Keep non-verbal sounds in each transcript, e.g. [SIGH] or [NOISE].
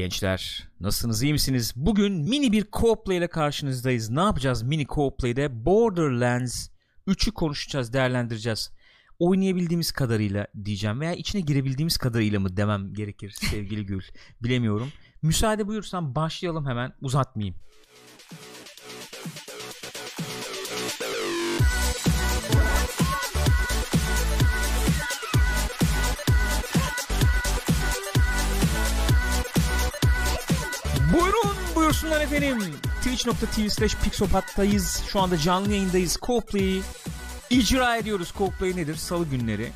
Gençler nasılsınız iyi misiniz? Bugün mini bir co-play ile karşınızdayız. Ne yapacağız mini co-play'de? Borderlands 3'ü konuşacağız, değerlendireceğiz. Oynayabildiğimiz kadarıyla diyeceğim veya içine girebildiğimiz kadarıyla mı demem gerekir sevgili Gül. [LAUGHS] Bilemiyorum. Müsaade buyursan başlayalım hemen uzatmayayım. Buyursunlar efendim. Twitch.tv slash Pixopat'tayız. Şu anda canlı yayındayız. Coldplay'i icra ediyoruz. Coldplay nedir? Salı günleri.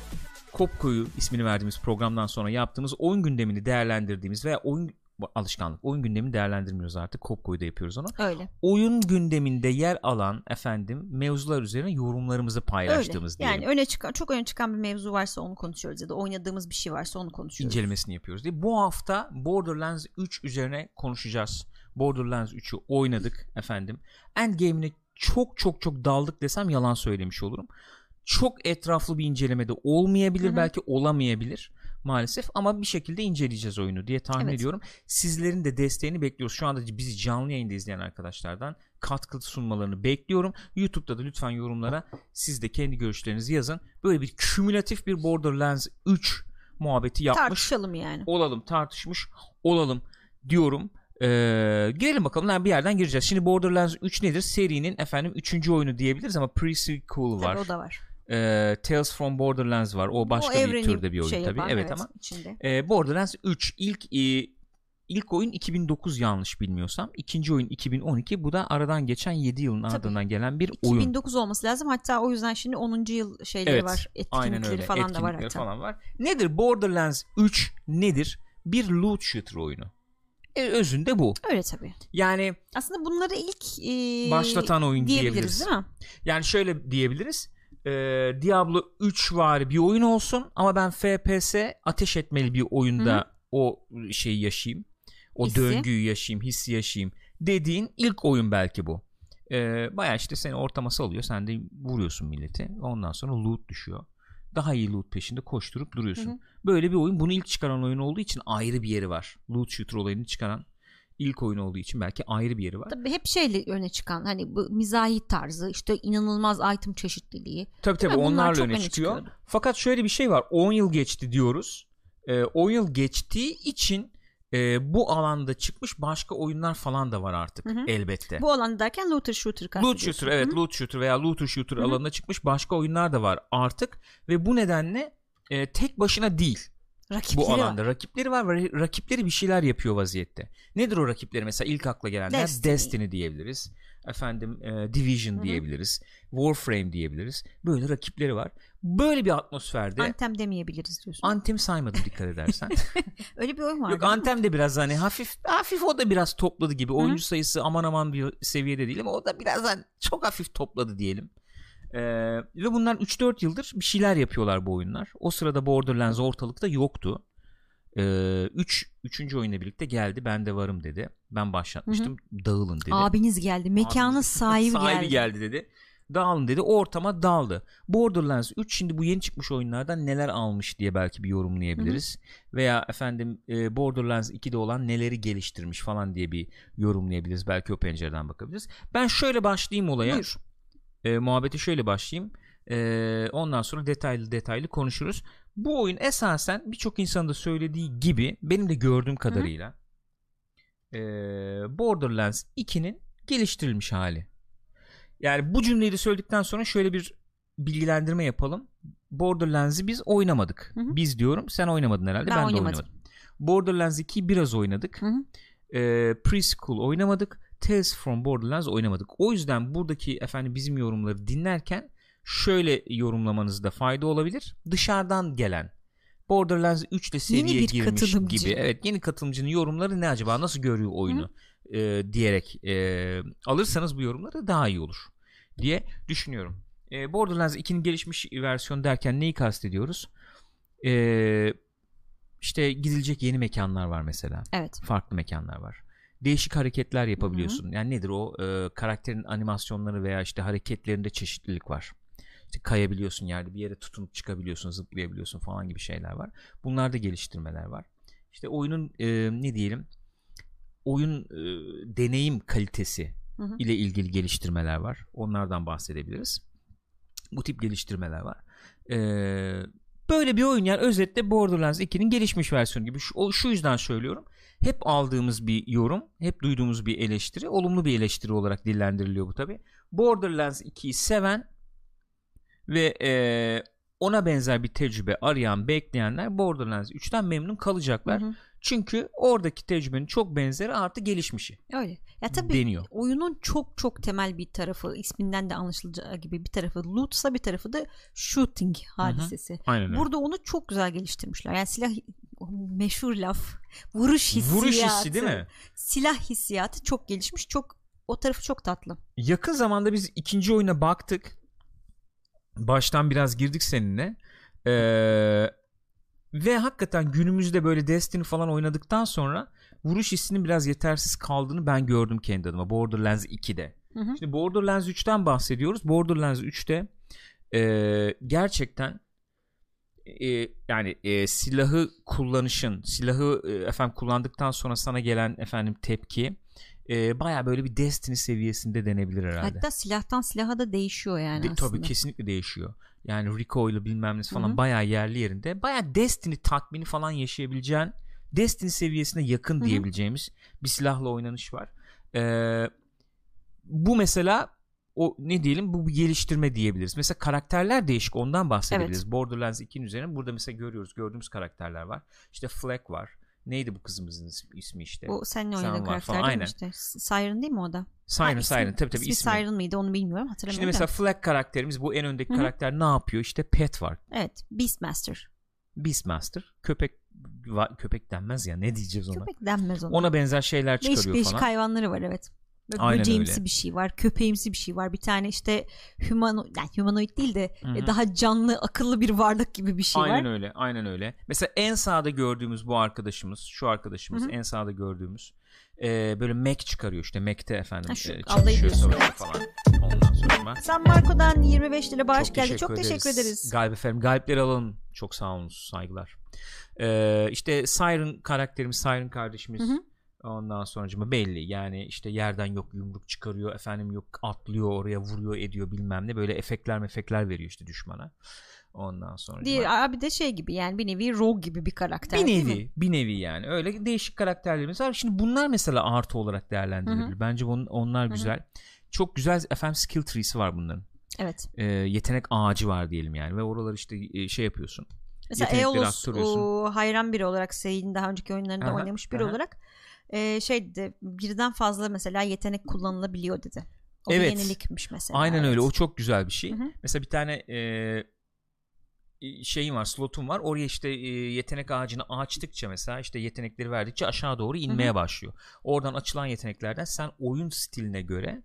Kopko'yu ismini verdiğimiz programdan sonra yaptığımız oyun gündemini değerlendirdiğimiz veya oyun alışkanlık. Oyun gündemini değerlendirmiyoruz artık. Kopko'yu da yapıyoruz onu. Öyle. Oyun gündeminde yer alan efendim mevzular üzerine yorumlarımızı paylaştığımız Öyle. Yani diyelim. öne çıkan çok öne çıkan bir mevzu varsa onu konuşuyoruz ya da oynadığımız bir şey varsa onu konuşuyoruz. incelemesini yapıyoruz diye. Bu hafta Borderlands 3 üzerine konuşacağız. Borderlands 3'ü oynadık efendim. Endgame'ine çok çok çok daldık desem yalan söylemiş olurum. Çok etraflı bir incelemede olmayabilir Hı hı. belki olamayabilir maalesef ama bir şekilde inceleyeceğiz oyunu diye tahmin Evet. ediyorum. Sizlerin de desteğini bekliyoruz. Şu anda bizi canlı yayında izleyen arkadaşlardan katkı sunmalarını bekliyorum. YouTube'da da lütfen yorumlara siz de kendi görüşlerinizi yazın. Böyle bir kümülatif bir Borderlands 3 muhabbeti yapmış Tartışalım yani. olalım tartışmış olalım diyorum. Ee, girelim bakalım yani bir yerden gireceğiz. Şimdi Borderlands 3 nedir? Serinin efendim 3. oyunu diyebiliriz ama pre-sequel var. Tabii o da var. Ee, Tales from Borderlands var. O başka o bir türde bir oyun şey tabii. yapan, evet, ama içinde. e, Borderlands 3 ilk e, ilk oyun 2009 yanlış bilmiyorsam. İkinci oyun 2012. Bu da aradan geçen 7 yılın Tabii. ardından gelen bir oyun. 2009 olması lazım. Hatta o yüzden şimdi 10. yıl şeyleri Evet, var. Aynen Etkinlikleri öyle. falan da var Etkinlikleri hatta. falan var. Nedir Borderlands 3 nedir? Bir loot shooter oyunu. E, özünde bu. Öyle tabii. Yani Aslında bunları ilk e, Başlatan oyun diyebiliriz, diyebiliriz. değil mi? Yani şöyle diyebiliriz. Ee, Diablo 3 var bir oyun olsun ama ben FPS ateş etmeli bir oyunda o şeyi yaşayayım. O Hissi. döngüyü yaşayayım, hissi yaşayayım dediğin ilk oyun belki bu. Ee, Baya işte seni ortama salıyor. Sen de vuruyorsun milleti. Ondan sonra loot düşüyor. Daha iyi loot peşinde koşturup duruyorsun. Hı hı. Böyle bir oyun. Bunu ilk çıkaran oyun olduğu için ayrı bir yeri var. Loot shooter olayını çıkaran ilk oyun olduğu için belki ayrı bir yeri var. Tabii hep şeyle öne çıkan hani bu mizahi tarzı işte inanılmaz item çeşitliliği. Tabii tabii? Bunlar onlarla öne öne çıkıyor. çıkıyordu. Fakat şöyle bir şey var. 10 yıl geçti diyoruz. Ee, 10 yıl geçtiği için e, bu alanda çıkmış başka oyunlar falan da var artık Hı hı. elbette. Bu alanda derken looter shooter Loot shooter evet Hı hı. loot shooter veya looter shooter Hı hı. alanına çıkmış başka oyunlar da var artık ve bu nedenle e, tek başına değil Rakipleri bu var. alanda rakipleri var ve rakipleri bir şeyler yapıyor vaziyette. Nedir o rakipleri mesela ilk akla gelenler Destiny. Destiny, diyebiliriz. Efendim e, Division Hı hı. diyebiliriz. Warframe diyebiliriz. Böyle rakipleri var. Böyle bir atmosferde Antem demeyebiliriz diyorsun. Antem saymadım dikkat edersen. [LAUGHS] Öyle bir oyun var. Yok Antem de biraz hani hafif hafif o da biraz topladı gibi. Oyuncu sayısı aman aman bir seviyede değil ama o da biraz hani çok hafif topladı diyelim. Ee, ve bunlar 3-4 yıldır bir şeyler yapıyorlar bu oyunlar. O sırada Borderlands ortalıkta yoktu. 3 ee, üç, üçüncü oyunla birlikte geldi. Ben de varım dedi. Ben başlatmıştım. Dağılın dedi. Abiniz geldi. Mekanın Abimiz- [LAUGHS] sahibi, sahibi geldi. geldi dedi. Dağılın dedi. Ortama daldı. Borderlands 3 şimdi bu yeni çıkmış oyunlardan neler almış diye belki bir yorumlayabiliriz. Veya efendim e, Borderlands 2'de olan neleri geliştirmiş falan diye bir yorumlayabiliriz. Belki o pencereden bakabiliriz. Ben şöyle başlayayım olaya. Buyur. E, muhabbete şöyle başlayayım. E, ondan sonra detaylı detaylı konuşuruz. Bu oyun esasen birçok insanın da söylediği gibi benim de gördüğüm kadarıyla e, Borderlands 2'nin geliştirilmiş hali. Yani bu cümleyi de söyledikten sonra şöyle bir bilgilendirme yapalım. Borderlands'i biz oynamadık. Hı hı. Biz diyorum sen oynamadın herhalde Ben ben, de oynamadım. oynamadım. Borderlands 2'yi biraz oynadık. Hı hı. E, Preschool oynamadık. Tales from Borderlands oynamadık. O yüzden buradaki efendim bizim yorumları dinlerken şöyle yorumlamanızda fayda olabilir. Dışarıdan gelen Borderlands 3 ile seriye girmiş gibi. Evet yeni katılımcının yorumları ne acaba nasıl görüyor oyunu e, diyerek e, alırsanız bu yorumları daha iyi olur diye düşünüyorum. E, Borderlands 2'nin gelişmiş versiyonu derken neyi kastediyoruz? E, işte gidilecek yeni mekanlar var mesela Evet. farklı mekanlar var. Değişik hareketler yapabiliyorsun. Yani nedir o? Ee, karakterin animasyonları veya işte hareketlerinde çeşitlilik var. İşte kayabiliyorsun yerde bir yere tutunup çıkabiliyorsun, zıplayabiliyorsun falan gibi şeyler var. Bunlarda geliştirmeler var. İşte oyunun e, ne diyelim oyun e, deneyim kalitesi Hı hı. ile ilgili geliştirmeler var. Onlardan bahsedebiliriz. Bu tip geliştirmeler var. Ee, böyle bir oyun yani özetle Borderlands 2'nin gelişmiş versiyonu gibi. Şu, o- şu yüzden söylüyorum. Hep aldığımız bir yorum, hep duyduğumuz bir eleştiri, olumlu bir eleştiri olarak dillendiriliyor bu tabi. Borderlands 2'yi seven ve e, ona benzer bir tecrübe arayan, bekleyenler Borderlands 3'ten memnun kalacaklar. Hı hı. Çünkü oradaki tecrübenin çok benzeri artı gelişmişi Öyle. Ya tabii deniyor. oyunun çok çok temel bir tarafı isminden de anlaşılacağı gibi bir tarafı lootsa bir tarafı da shooting hadisesi. Aynen öyle. Burada onu çok güzel geliştirmişler. Yani silah meşhur laf vuruş hissiyatı. Vuruş hissi değil mi? Silah hissiyatı çok gelişmiş. Çok o tarafı çok tatlı. Yakın zamanda biz ikinci oyuna baktık. Baştan biraz girdik seninle. Ee, ve hakikaten günümüzde böyle Destiny falan oynadıktan sonra vuruş hissinin biraz yetersiz kaldığını ben gördüm kendi adıma. Borderlands 2'de. Hı hı. Şimdi Borderlands 3'ten bahsediyoruz. Borderlands 3'te e, gerçekten e, yani e, silahı kullanışın, silahı e, efendim kullandıktan sonra sana gelen efendim tepki e, baya böyle bir Destiny seviyesinde denebilir herhalde. Hatta silahtan silaha da değişiyor yani De- aslında. tabii kesinlikle değişiyor. Yani Rico ile bilmem nesi falan bayağı yerli yerinde. Bayağı Destiny tatmini falan yaşayabileceğin Destiny seviyesine yakın hı. diyebileceğimiz bir silahla oynanış var. Ee, bu mesela o ne diyelim bu bir geliştirme diyebiliriz. Mesela karakterler değişik ondan bahsedebiliriz. Borderlands 2'nin üzerine burada mesela görüyoruz gördüğümüz karakterler var. İşte Fleck var. Neydi bu kızımızın is- ismi işte? O seninle Sen var falan, karakter değil mi işte? Siren değil mi o da? Siren Ha, Siren tabii tabii ismi ismi. Siren mıydı onu bilmiyorum Şimdi hatırlamıyorum mesela da. Fleck karakterimiz bu en öndeki Hı hı. karakter ne yapıyor? İşte Pet var. Evet Beastmaster. Beastmaster köpek köpek denmez ya ne diyeceğiz ona Köpek denmez ona. ona benzer şeyler değişik çıkarıyor değişik falan hayvanları var evet. Böyle Aynen böceğimsi öyle. bir şey var, köpeğimsi bir şey var. Bir tane işte humano, yani humanoid değil de Hı hı. e, daha canlı, akıllı bir varlık gibi bir şey aynen var. öyle aynen öyle mesela en sağda gördüğümüz bu arkadaşımız şu arkadaşımız Hı hı. en sağda gördüğümüz e, böyle Mac çıkarıyor işte Mac'te efendim Ha, şu e, çalışıyor evet. falan ondan sonra San Marco'dan 25 lira bağış çok geldi. teşekkür Çok teşekkür ederiz. Galip efendim galipleri alalım çok sağ olun saygılar ee, işte Siren karakterimiz Siren kardeşimiz Hı hı. Ondan sonra belli yani işte yerden yok yumruk çıkarıyor efendim yok atlıyor oraya vuruyor ediyor bilmem ne böyle efektler mefekler veriyor işte düşmana. Ondan sonra Diğer abi de şey gibi yani bir nevi Rogue gibi bir karakter bir değil nevi bir nevi yani öyle değişik karakterlerimiz var. Şimdi bunlar mesela artı olarak değerlendirilebilir. Bence bun, onlar güzel. Çok güzel efendim skill tree'si var bunların. Evet. Ee, yetenek ağacı var diyelim yani ve oralar işte e, şey yapıyorsun. Mesela Eolus o, hayran biri olarak Seyit'in daha önceki oyunlarında Aha, oynamış biri aha. olarak e, şey dedi birden fazla mesela yetenek kullanılabiliyor dedi. O Evet. bir yenilikmiş mesela. Aynen evet. öyle o çok güzel bir şey. Hı hı. Mesela bir tane e, şeyim var slotum var oraya işte e, yetenek ağacını açtıkça mesela işte yetenekleri verdikçe aşağı doğru inmeye başlıyor. Oradan açılan yeteneklerden sen oyun stiline göre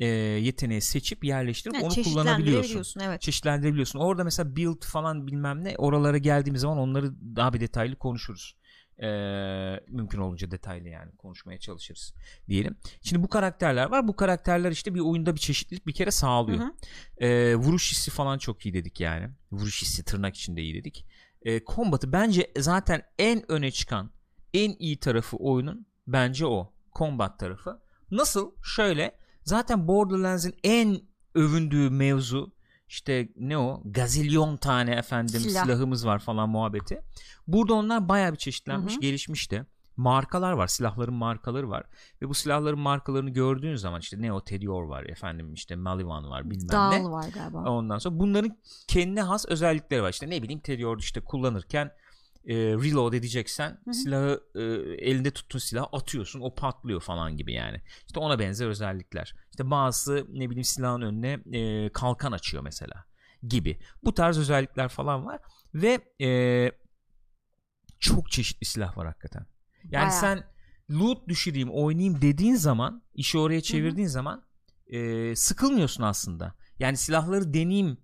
e, yeteneği seçip yerleştirip Yani onu kullanabiliyorsun. Evet. Çeşitlendirebiliyorsun. Orada mesela build falan bilmem ne oralara geldiğimiz zaman onları daha bir detaylı konuşuruz. Ee, mümkün olunca detaylı yani konuşmaya çalışırız diyelim. Şimdi bu karakterler var. Bu karakterler işte bir oyunda bir çeşitlilik bir kere sağlıyor. Hı hı. Ee, vuruş hissi falan çok iyi dedik yani. Vuruş hissi tırnak içinde iyi dedik. Ee, kombatı bence zaten en öne çıkan en iyi tarafı oyunun bence o. Combat tarafı. Nasıl? Şöyle zaten Borderlands'in en övündüğü mevzu işte ne o gazilyon tane efendim Silah. silahımız var falan muhabbeti. Burada onlar bayağı bir çeşitlenmiş, Hı hı. gelişmiş de. Markalar var, silahların markaları var ve bu silahların markalarını gördüğün zaman işte Neo Tedior var, efendim işte Malivan var, bilmem ne. Dağıl var galiba. Ondan sonra bunların kendine has özellikleri var. İşte ne bileyim Tedior işte kullanırken e, reload edeceksen hı. silahı e, elinde tuttuğun silahı atıyorsun o patlıyor falan gibi yani. İşte ona benzer özellikler. İşte bazısı ne bileyim silahın önüne e, kalkan açıyor mesela gibi. Bu tarz özellikler falan var ve e, çok çeşitli silah var hakikaten. Yani Bayağı. sen loot düşüreyim oynayayım dediğin zaman işi oraya çevirdiğin zaman e, sıkılmıyorsun aslında. Yani silahları deneyeyim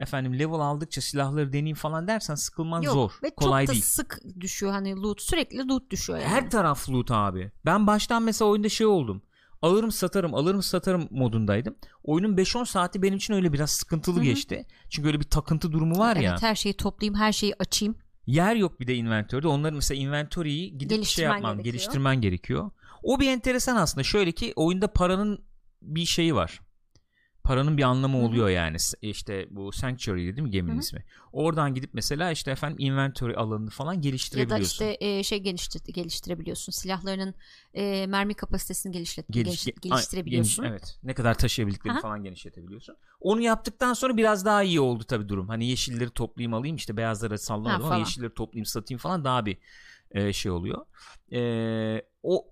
efendim level aldıkça silahları deneyeyim falan dersen sıkılman Yok, zor. Ve kolay çok da değil. sık düşüyor hani loot sürekli loot düşüyor yani. Her taraf loot abi. Ben baştan mesela oyunda şey oldum. Alırım satarım alırım satarım modundaydım. Oyunun 5-10 saati benim için öyle biraz sıkıntılı Hı hı. geçti. Çünkü öyle bir takıntı durumu var evet, ya. her şeyi toplayayım her şeyi açayım. Yer yok bir de inventörde. Onların mesela inventory'yi gidip şey yapman, gerekiyor. geliştirmen gerekiyor. O bir enteresan aslında. Şöyle ki oyunda paranın bir şeyi var. Paranın bir anlamı oluyor yani. İşte bu Sanctuary değil mi geminin ismi? Oradan gidip mesela işte efendim inventory alanını falan Ya da geliştirebiliyorsun. işte e, şey geliştir, geliştirebiliyorsun. Silahlarının e, mermi kapasitesini geliştir, Geliş- geliş- ge- geliştirebiliyorsun. Geniş- evet. Ne kadar taşıyabildiklerini Aha. falan genişletebiliyorsun. Onu yaptıktan sonra biraz daha iyi oldu tabii durum. Hani yeşilleri toplayayım alayım işte beyazları sallamadım ama yeşilleri toplayayım satayım falan daha bir e, şey oluyor. E, o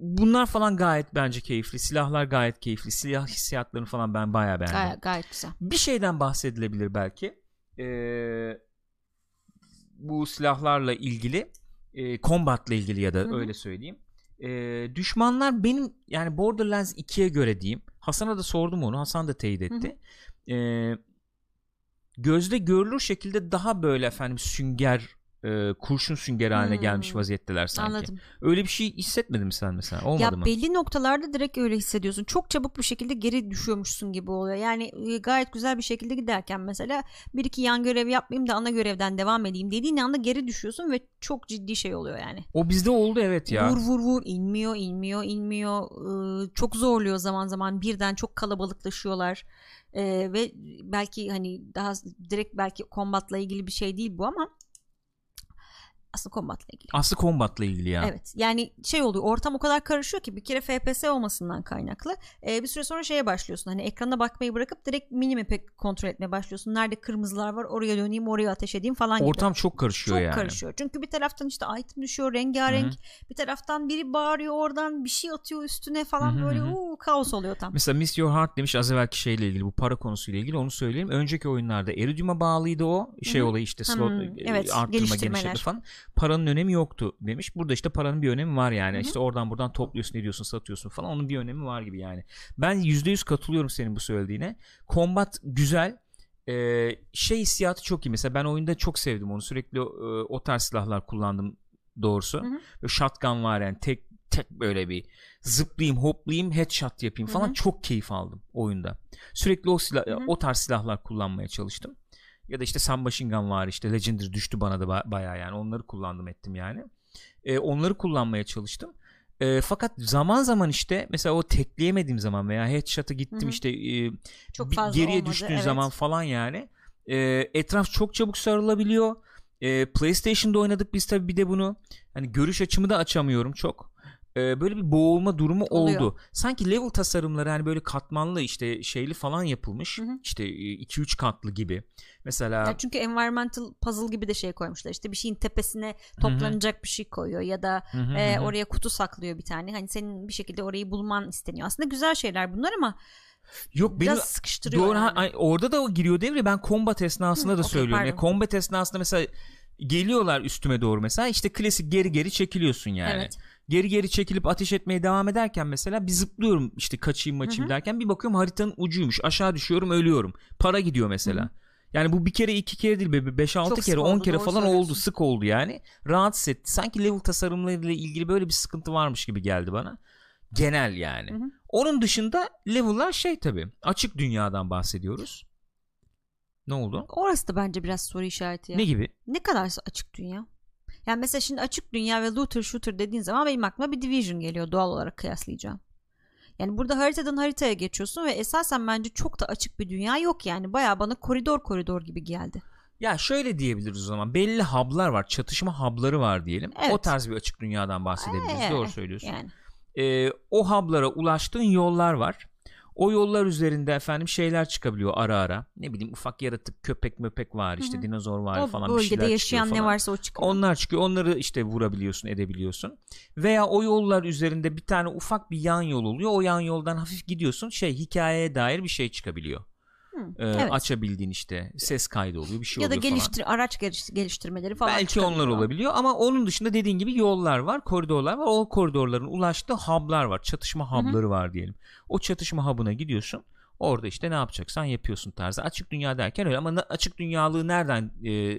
bunlar falan gayet bence keyifli. Silahlar gayet keyifli. Silah hissiyatlarını falan ben bayağı beğendim. Gayet, gayet güzel. Bir şeyden bahsedilebilir belki. Ee, bu silahlarla ilgili, e, combat'la ilgili ya da Hı hı. öyle söyleyeyim. Ee, düşmanlar benim yani Borderlands 2'ye göre diyeyim. Hasan'a da sordum onu. Hasan da teyit etti. Ee, gözde görülür şekilde daha böyle efendim sünger e, kurşun süngeri haline Hmm. gelmiş vaziyetteler sanki. Anladım. Öyle bir şey hissetmedin mi sen mesela? Olmadı ya mı? belli noktalarda direkt öyle hissediyorsun. Çok çabuk bir şekilde geri düşüyormuşsun gibi oluyor. Yani gayet güzel bir şekilde giderken mesela bir iki yan görev yapmayayım da ana görevden devam edeyim dediğin anda geri düşüyorsun ve çok ciddi şey oluyor yani. O bizde oldu evet ya. Vur vur vur inmiyor inmiyor inmiyor Ee, çok zorluyor zaman zaman birden çok kalabalıklaşıyorlar Ee, ve belki hani daha direkt belki kombatla ilgili bir şey değil bu ama aslında kombatla ilgili. Aslı combat'la ilgili ya. Evet yani şey oluyor ortam o kadar karışıyor ki bir kere FPS olmasından kaynaklı Ee, bir süre sonra şeye başlıyorsun hani ekrana bakmayı bırakıp direkt minimap'i kontrol etmeye başlıyorsun nerede kırmızılar var oraya döneyim oraya ateş edeyim falan gibi. Ortam çok karışıyor çok yani. karışıyor çünkü bir taraftan işte item düşüyor rengarenk bir taraftan biri bağırıyor oradan bir şey atıyor üstüne falan Hı hı böyle uuu, kaos oluyor tam. Mesela Miss Your Heart demiş az evvelki şeyle ilgili bu para konusuyla ilgili onu söyleyeyim. Önceki oyunlarda Iridium'a bağlıydı o şey Hı hı. olayı işte slot Hmm, e, evet, arttırma geliştirmeler. genişletme falan. Paranın önemi yoktu demiş. Burada işte paranın bir önemi var yani. Hı hı. İşte oradan buradan topluyorsun ediyorsun satıyorsun falan onun bir önemi var gibi yani. Ben %100 katılıyorum senin bu söylediğine. Combat güzel. Ee, şey hissiyatı çok iyi. Mesela ben oyunda çok sevdim onu. Sürekli e, o tarz silahlar kullandım doğrusu. Hı hı. Böyle shotgun var yani tek tek böyle bir zıplayayım hoplayayım headshot yapayım falan Hı hı. çok keyif aldım oyunda. Sürekli o silah Hı hı. o tarz silahlar kullanmaya çalıştım. Ya da işte submachine gun var işte Legendary düştü bana da ba- bayağı yani onları kullandım ettim yani. Ee, onları kullanmaya çalıştım. Ee, fakat zaman zaman işte mesela o tekleyemediğim zaman veya headshot'a gittim Hı hı. işte e, Çok fazla geriye olmadı, düştüğün evet. zaman falan yani e, etraf çok çabuk sarılabiliyor. E, PlayStation'da oynadık biz tabii bir de bunu. Hani görüş açımı da açamıyorum çok. E, böyle bir boğulma durumu Oluyor. oldu. Sanki level tasarımları hani böyle katmanlı işte şeyli falan yapılmış. Hı hı. İşte 2-3 katlı gibi. Mesela Ya çünkü environmental puzzle gibi de şey koymuşlar. İşte bir şeyin tepesine toplanacak bir şey koyuyor ya da e, oraya kutu saklıyor bir tane. Hani senin bir şekilde orayı bulman isteniyor. Aslında güzel şeyler bunlar ama yok biraz sıkıştırıyor. Doğru yani. ha- orada da o giriyor devreye ben combat esnasında Hı, da okey, söylüyorum. Ya pardon. combat esnasında mesela geliyorlar üstüme doğru mesela işte klasik geri geri çekiliyorsun yani. Evet. Geri geri çekilip ateş etmeye devam ederken mesela bir zıplıyorum işte kaçayım maçayım derken bir bakıyorum haritanın ucuymuş. Aşağı düşüyorum ölüyorum. Para gidiyor mesela. Hı hı. Yani bu bir kere iki kere değil 5-6 Çok kere sık 10 oldu, kere falan oldu sık oldu yani. Rahatsız etti. Sanki level tasarımlarıyla ilgili böyle bir sıkıntı varmış gibi geldi bana. Genel yani. Hı hı. Onun dışında level'lar şey tabi açık dünyadan bahsediyoruz. Ne oldu? Orası da bence biraz soru işareti ya. Ne Ne, gibi? kadar açık dünya? Yani mesela şimdi açık dünya ve looter shooter dediğin zaman benim aklıma bir Division geliyor doğal olarak kıyaslayacağım. Yani burada haritadan haritaya geçiyorsun ve esasen bence çok da açık bir dünya yok yani. Baya bana koridor koridor gibi geldi. Ya şöyle diyebiliriz o zaman. Belli hub'lar var. Çatışma hub'ları var diyelim. Evet. O tarz bir açık dünyadan bahsedebiliriz. Ee, Doğru söylüyorsun. Yani. Ee, o hub'lara ulaştığın yollar var. O yollar üzerinde efendim şeyler çıkabiliyor ara ara. Ne bileyim ufak yaratık, köpek möpek var işte Hı hı. dinozor var O falan bir şeyler çıkıyor yaşayan ne falan. varsa o çıkıyor. Onlar çıkıyor. Onları işte vurabiliyorsun, edebiliyorsun. Veya o yollar üzerinde bir tane ufak bir yan yol oluyor. O yan yoldan hafif gidiyorsun. Şey hikayeye dair bir şey çıkabiliyor. Hı, Ee, evet. Açabildiğin işte ses kaydı oluyor, bir şey ya da oluyor falan. geliştir araç geliş- geliştirmeleri falan Belki onlar çıkabiliyor. olabiliyor ama onun dışında dediğin gibi yollar var, koridorlar var. O koridorların ulaştığı hub'lar var. Çatışma hub'ları var diyelim. O çatışma hub'ına gidiyorsun. Orada işte ne yapacaksan yapıyorsun tarzı. Açık dünya derken öyle ama açık dünyalığı nereden e,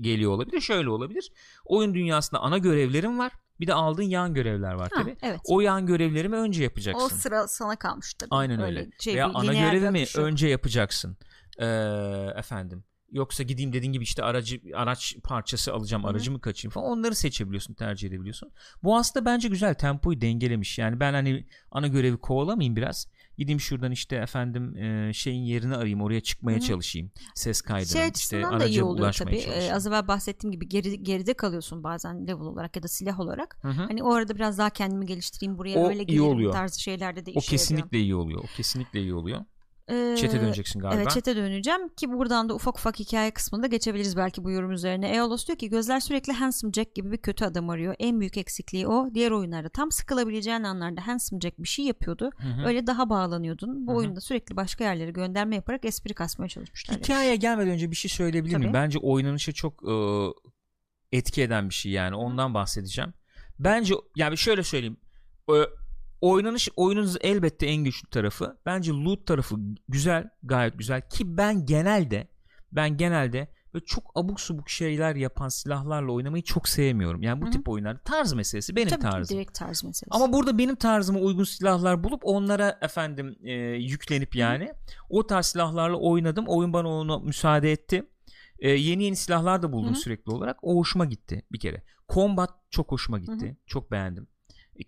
geliyor olabilir? Şöyle olabilir. Oyun dünyasında ana görevlerin var. Bir de aldığın yan görevler var Ha, tabii. evet. O yan görevlerimi önce yapacaksın. O sıra sana kalmış tabii. Aynen öyle. Şey, Veya ana akış yok. önce yapacaksın. Ee, efendim. Yoksa gideyim dediğin gibi işte aracı araç parçası alacağım, Hı-hı. aracımı kaçayım falan. Onları seçebiliyorsun, tercih edebiliyorsun. Bu aslında bence güzel tempoyu dengelemiş. Yani ben hani ana görevi kovalamayayım biraz. Gideyim şuradan işte efendim e, şeyin yerini arayayım, oraya çıkmaya Hı-hı. çalışayım. Ses kaydına Şey işte iyi araca ulaşmaya tabii. Ee, çalışayım. az evvel bahsettiğim gibi geri, geride kalıyorsun bazen level olarak ya da silah olarak. Hı hı. Hani o arada biraz daha kendimi geliştireyim buraya O öyle iyi gelirim oluyor. tarzı şeylerde de O işe yarıyor. kesinlikle iyi oluyor. O kesinlikle iyi oluyor. Ee, Çete döneceksin galiba. Evet çete döneceğim ki buradan da ufak ufak hikaye kısmında geçebiliriz belki bu yorum üzerine. Eolos diyor ki gözler sürekli Handsome Jack gibi bir kötü adam arıyor. En büyük eksikliği o. Diğer oyunlarda tam sıkılabileceğin anlarda Handsome Jack bir şey yapıyordu. Hı hı. Öyle daha bağlanıyordun. Bu Hı hı. oyunda sürekli başka yerlere gönderme yaparak espri kasmaya çalışmışlar. Hikayeye gelmeden önce bir şey söyleyebilir miyim? Bence oynanışı çok e, etki eden bir şey yani. Ondan bahsedeceğim. Bence yani şöyle söyleyeyim. Oynanış oyunun elbette en güçlü tarafı. Bence loot tarafı güzel, gayet güzel ki ben genelde ben genelde böyle çok abuk subuk şeyler yapan silahlarla oynamayı çok sevmiyorum. Yani bu Hı hı. tip oyunlar tarz meselesi benim Tabii tarzım. direkt tarz meselesi. Ama burada benim tarzıma uygun silahlar bulup onlara efendim e, yüklenip yani o tarz silahlarla oynadım. Oyun bana onu müsaade etti. E, yeni yeni silahlar da buldum Hı hı. sürekli olarak. O hoşuma gitti bir kere. Combat çok hoşuma gitti. Hı hı. Çok beğendim.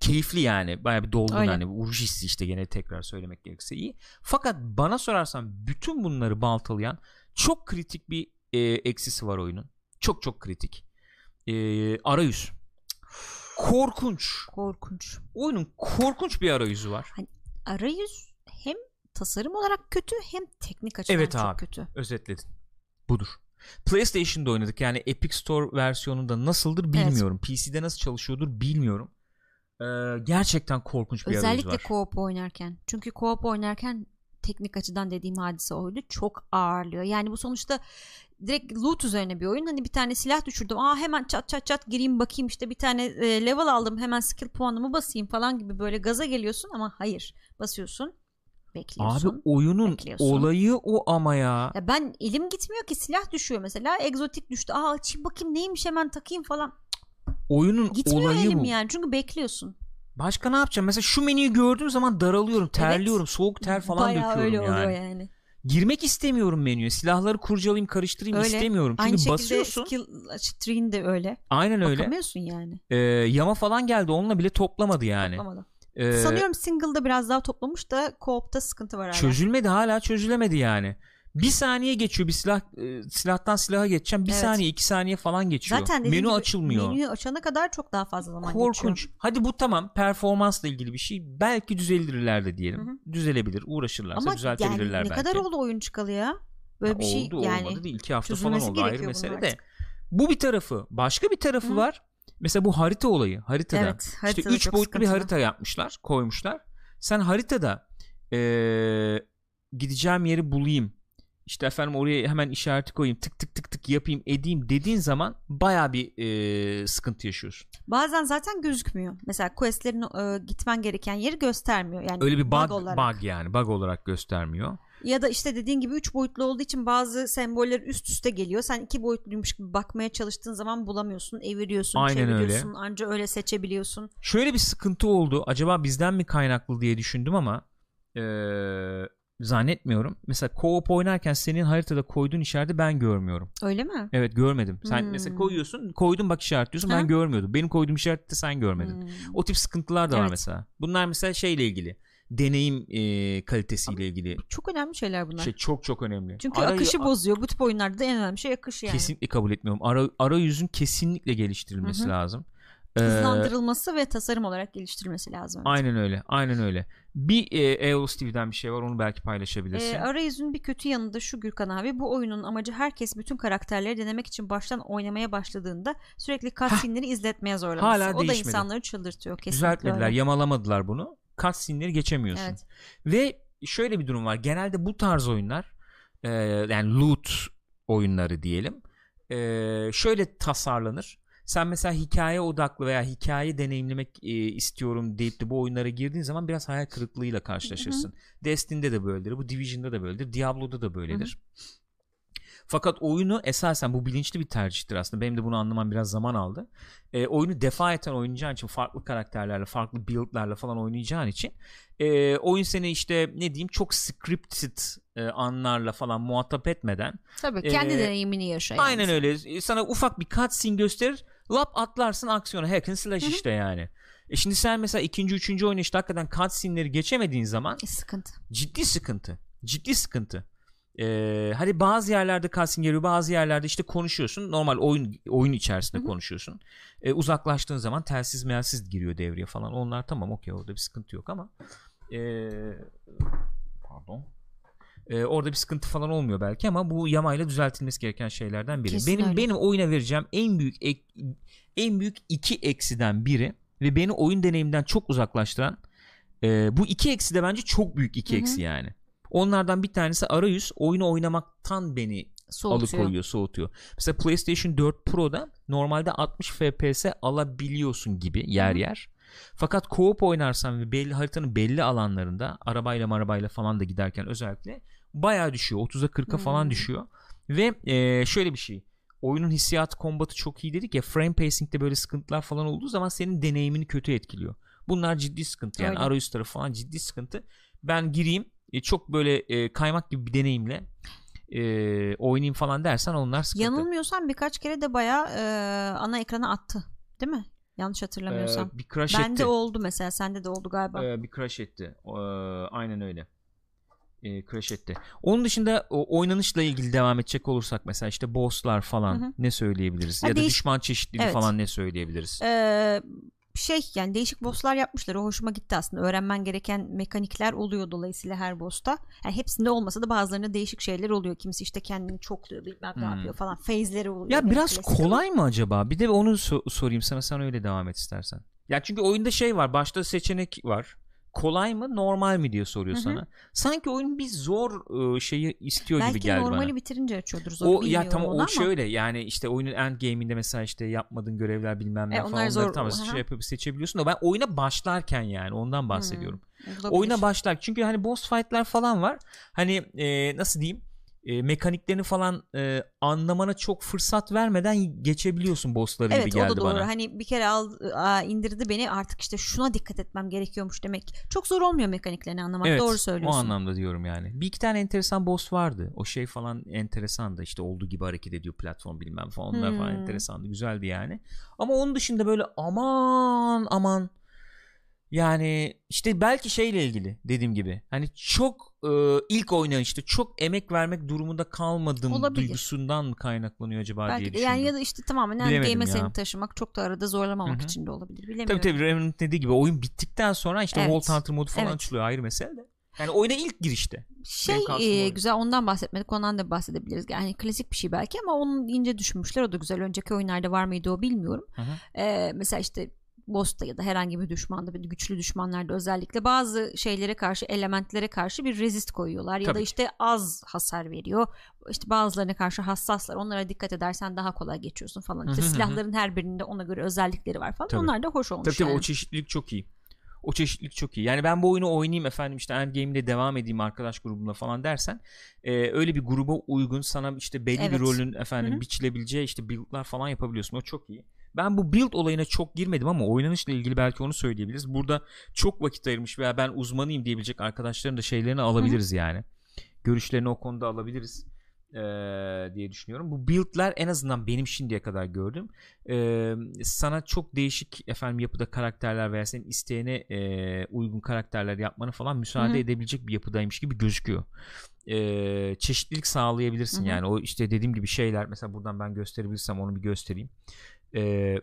Keyifli yani. Baya bir dolgun Öyle. hani vuruş hissi işte gene tekrar söylemek gerekirse iyi. Fakat bana sorarsan bütün bunları baltalayan çok kritik bir e, eksisi var oyunun. Çok çok kritik. E, arayüz. Korkunç korkunç. oyunun korkunç bir arayüzü var. Arayüz hem tasarım olarak kötü hem teknik açıdan Evet çok abi. kötü. Özetledin. Budur. PlayStation'da oynadık yani Epic Store versiyonunda nasıldır bilmiyorum. PC'de nasıl çalışıyordur bilmiyorum. Ee, gerçekten korkunç bir Özellikle var. co-op oynarken. Çünkü co-op oynarken teknik açıdan dediğim hadise oydu. Çok ağırlıyor. Yani bu sonuçta direkt loot üzerine bir oyun. Hani bir tane silah düşürdüm. Aa hemen çat çat çat gireyim bakayım işte bir tane e, level aldım. Hemen skill puanımı basayım falan gibi böyle gaza geliyorsun ama hayır. Basıyorsun. Bekliyorsun. Abi oyunun bekliyorsun. olayı o ama ya. Ya ben elim gitmiyor ki silah düşüyor mesela. Egzotik düştü. Aa açayım bakayım neymiş hemen takayım falan. Oyunun Gitmiyor olayı bu. yani. Çünkü bekliyorsun. Başka ne yapacağım? Mesela şu menüyü gördüğüm zaman daralıyorum, terliyorum, soğuk ter falan Bayağı döküyorum öyle yani. oluyor yani. Girmek istemiyorum menüye. Silahları kurcalayayım, karıştırayım Öyle. istemiyorum. Çünkü Aynı şekilde basıyorsun. skill tree'in de öyle. Aynen öyle. Bakamıyorsun yani. Ee, yama falan geldi. Onunla bile toplamadı yani. Toplamadı. Ee, Sanıyorum single'da biraz daha toplamış da co-op'ta sıkıntı var hala. çözülmedi hala çözülemedi yani. Bir saniye geçiyor bir silah e, silahtan silaha geçeceğim. Bir Evet. saniye iki saniye falan geçiyor. Zaten Menü gibi açılmıyor. Menüyü açana kadar çok daha fazla zaman Korkunç. geçiyor. Hadi bu tamam performansla ilgili bir şey. Belki düzelir ileride diyelim. Hı Düzelebilir. Uğraşırlarsa Ama düzeltebilirler yani ne belki. kadar oldu oyun çıkalı ya? Böyle Ya bir şey oldu, yani. olmadı değil. İki hafta falan oldu ayrı mesele de. Bu bir tarafı. Başka bir tarafı Hı. var. Mesela bu harita olayı. Haritada. Evet, İşte haritada 3 çok boyutlu bir harita yapmışlar. Koymuşlar. Sen haritada eee, gideceğim yeri bulayım. İşte efendim oraya hemen işareti koyayım. Tık tık tık tık yapayım edeyim dediğin zaman baya bir eee, sıkıntı yaşıyorsun. Bazen zaten gözükmüyor. Mesela questlerin e, gitmen gereken yeri göstermiyor. Yani Öyle bir bug, olarak. bug yani. Bug olarak göstermiyor. Ya da işte dediğin gibi üç boyutlu olduğu için bazı semboller üst üste geliyor. Sen iki boyutluymuş gibi bakmaya çalıştığın zaman bulamıyorsun. Eviriyorsun, Aynen çeviriyorsun. Anca öyle seçebiliyorsun. Şöyle bir sıkıntı oldu. Acaba bizden mi kaynaklı diye düşündüm ama eee, zannetmiyorum. Mesela co-op oynarken senin haritada koyduğun işareti ben görmüyorum. Öyle mi? Evet görmedim. Sen Hmm. mesela koyuyorsun, koydun bak işaretliyorsun ben Ha. görmüyordum. Benim koyduğum işareti de sen görmedin. Hmm. O tip sıkıntılar da var Evet. mesela. Bunlar mesela şeyle ilgili. Deneyim e, kalitesiyle ilgili. Çok önemli şeyler bunlar. Şey çok çok önemli. Çünkü Arayü- akışı bozuyor. Bu tip oyunlarda da en önemli şey akış yani. Kesinlikle kabul etmiyorum. Ara, arayüzün kesinlikle geliştirilmesi Hı hı. Lazım. Ee, Hızlandırılması ve tasarım olarak geliştirilmesi lazım. aynen öyle. Aynen öyle. Bir e, Eolus TV'den bir şey var. Onu belki paylaşabilirsin. Ee, arayüzün bir kötü yanı da şu Gürkan abi. Bu oyunun amacı herkes bütün karakterleri denemek için baştan oynamaya başladığında sürekli cutscene'leri izletmeye zorlaması. Hala o da değişmedi. insanları çıldırtıyor kesinlikle. Düzeltmediler. öyle. Yamalamadılar bunu. Cutscene'leri geçemiyorsun. Evet. Ve şöyle bir durum var. Genelde bu tarz oyunlar e, yani loot oyunları diyelim. e, şöyle tasarlanır. Sen mesela hikaye odaklı veya hikaye deneyimlemek e, istiyorum deyip de bu oyunlara girdiğin zaman biraz hayal kırıklığıyla karşılaşırsın. Destiny'de de böyledir. Bu Division'da da böyledir. Diablo'da da böyledir. Fakat oyunu esasen bu bilinçli bir tercihtir aslında. Benim de bunu anlamam biraz zaman aldı. E, oyunu defa eten oynayacağın için farklı karakterlerle, farklı build'lerle falan oynayacağın için e, oyun seni işte ne diyeyim çok scripted e, anlarla falan muhatap etmeden Tabii kendi Ee, deneyimini yaşa. Aynen yani. öyle. Sana ufak bir cutscene gösterir. Lap atlarsın aksiyona. Hack and slash Hı hı. işte yani. E şimdi sen mesela ikinci, üçüncü işte hakikaten cutscene'leri geçemediğin zaman E, sıkıntı. ciddi sıkıntı. Ciddi sıkıntı. Ee, hadi bazı yerlerde cutscene geliyor bazı yerlerde işte konuşuyorsun normal oyun oyun içerisinde Hı hı. konuşuyorsun Ee, uzaklaştığın zaman telsiz melsiz giriyor devreye falan onlar tamam okey orada bir sıkıntı yok ama ee, pardon Ee, orada bir sıkıntı falan olmuyor belki ama bu yamayla düzeltilmesi gereken şeylerden biri. Kesin benim öyle. benim oyuna vereceğim en büyük ek- en büyük iki eksiden biri ve beni oyun deneyimden çok uzaklaştıran e, bu iki eksi de bence çok büyük iki Hı hı. eksi yani. Onlardan bir tanesi arayüz oyunu oynamaktan beni Soğutuyor. alıkoyuyor, soğutuyor. Mesela PlayStation 4 Pro'da normalde 60 FPS alabiliyorsun gibi yer Hı yer. Fakat co-op oynarsan ve belli haritanın belli alanlarında arabayla marabayla falan da giderken özellikle bayağı düşüyor. 30'a 40'a falan Hmm. düşüyor. Ve e, şöyle bir şey. Oyunun hissiyat kombatı çok iyi dedik ya frame pacing'de böyle sıkıntılar falan olduğu zaman senin deneyimini kötü etkiliyor. Bunlar ciddi sıkıntı yani Öyle. arayüz tarafı falan ciddi sıkıntı. Ben gireyim e, çok böyle e, kaymak gibi bir deneyimle e, oynayayım falan dersen onlar sıkıntı. Yanılmıyorsam birkaç kere de bayağı e, ana ekrana attı. Değil mi? Yanlış hatırlamıyorsam. Ee, bir crash Bende etti. oldu mesela. Sende de oldu galiba. Ee, bir crash etti. Ee, aynen öyle. Ee, crash etti. Onun dışında o oynanışla ilgili devam edecek olursak mesela işte bosslar falan Hı hı. ne söyleyebiliriz? Ha, ya da değiş- düşman çeşitliliği Evet. falan ne söyleyebiliriz? Ee, şey yani değişik bosslar yapmışlar. O hoşuma gitti aslında. Öğrenmen gereken mekanikler oluyor dolayısıyla her boss'ta. Yani hepsinde olmasa da bazılarında değişik şeyler oluyor. Kimisi işte kendini çokluyor bilmem ne Hmm. yapıyor falan. Phase'leri oluyor. Ya Benim biraz klasik. kolay mı acaba? Bir de onu so- sorayım sana sen öyle devam et istersen. Ya çünkü oyunda şey var. Başta seçenek var. Kolay mı normal mi diye soruyor Hı hı. sana. Sanki oyun bir zor e, şeyi istiyor Belki gibi geldi normali bana. bitirince açıyordur. Zor O ya tamam o ama. şöyle yani işte oyunun end game'inde mesela işte yapmadığın görevler bilmem ne E, falan onlar zor. tam şey yapıp seçebiliyorsun da ben oyuna başlarken yani ondan bahsediyorum. Olabilir. Oyuna başlar çünkü hani boss fight'ler falan var. Hani e, nasıl diyeyim? E, mekaniklerini falan e, anlamana çok fırsat vermeden geçebiliyorsun bossları gibi Evet o geldi da doğru. bana. Hani bir kere al, aa, indirdi beni artık işte şuna dikkat etmem gerekiyormuş demek. Çok zor olmuyor mekaniklerini anlamak. Evet, doğru o söylüyorsun. anlamda diyorum yani. Bir iki tane enteresan boss vardı. O şey falan enteresandı. İşte olduğu gibi hareket ediyor platform bilmem falan. Onlar falan Hmm. enteresandı. Güzeldi yani. Ama onun dışında böyle aman aman yani işte belki şeyle ilgili dediğim gibi. Hani çok e, ilk oynayışta çok emek vermek durumunda kalmadım Olabilir. duygusundan mı kaynaklanıyor acaba diye Belki de düşündüm. yani ya da işte tamamen Bilemedim game'e seni taşımak çok da arada zorlamamak Hı hı. için de olabilir. Bilemiyorum. Tabii tabii Revenant dediği gibi oyun bittikten sonra işte Evet. Vault Hunter modu falan Evet. açılıyor ayrı mesele de. Yani oyuna ilk girişte. Şey e, güzel ondan bahsetmedik ondan da bahsedebiliriz. Yani klasik bir şey belki ama onun ince düşünmüşler o da güzel. Önceki oyunlarda var mıydı o bilmiyorum. Hı hı. E, mesela işte boss'ta ya da herhangi bir düşmanda bir güçlü düşmanlarda özellikle bazı şeylere karşı elementlere karşı bir resist koyuyorlar ya da Tabii. işte az hasar veriyor. İşte bazılarına karşı hassaslar. Onlara dikkat edersen daha kolay geçiyorsun falan. İşte silahların her birinde ona göre özellikleri var falan. Tabii. Onlar da hoş olmuş Tabii tabii yani. o çeşitlilik çok iyi. O çeşitlilik çok iyi. Yani ben bu oyunu oynayayım efendim işte endgame'de devam edeyim arkadaş grubumla falan dersen e, öyle bir gruba uygun sana işte belli bir Evet. rolün efendim Hı hı. biçilebileceği işte build'lar falan yapabiliyorsun. O çok iyi. Ben bu build olayına çok girmedim ama oynanışla ilgili belki onu söyleyebiliriz. Burada çok vakit ayırmış veya ben uzmanıyım diyebilecek arkadaşların da şeylerini alabiliriz yani. Görüşlerini o konuda alabiliriz eee, diye düşünüyorum. Bu build'ler en azından benim şimdiye kadar gördüm. Eee, sana çok değişik efendim yapıda karakterler veya senin isteğine eee, uygun karakterler yapmanı falan müsaade Hı hı. edebilecek bir yapıdaymış gibi gözüküyor. Eee, çeşitlilik sağlayabilirsin Hı hı. yani o işte dediğim gibi şeyler mesela buradan ben gösterebilirsem onu bir göstereyim. Eee,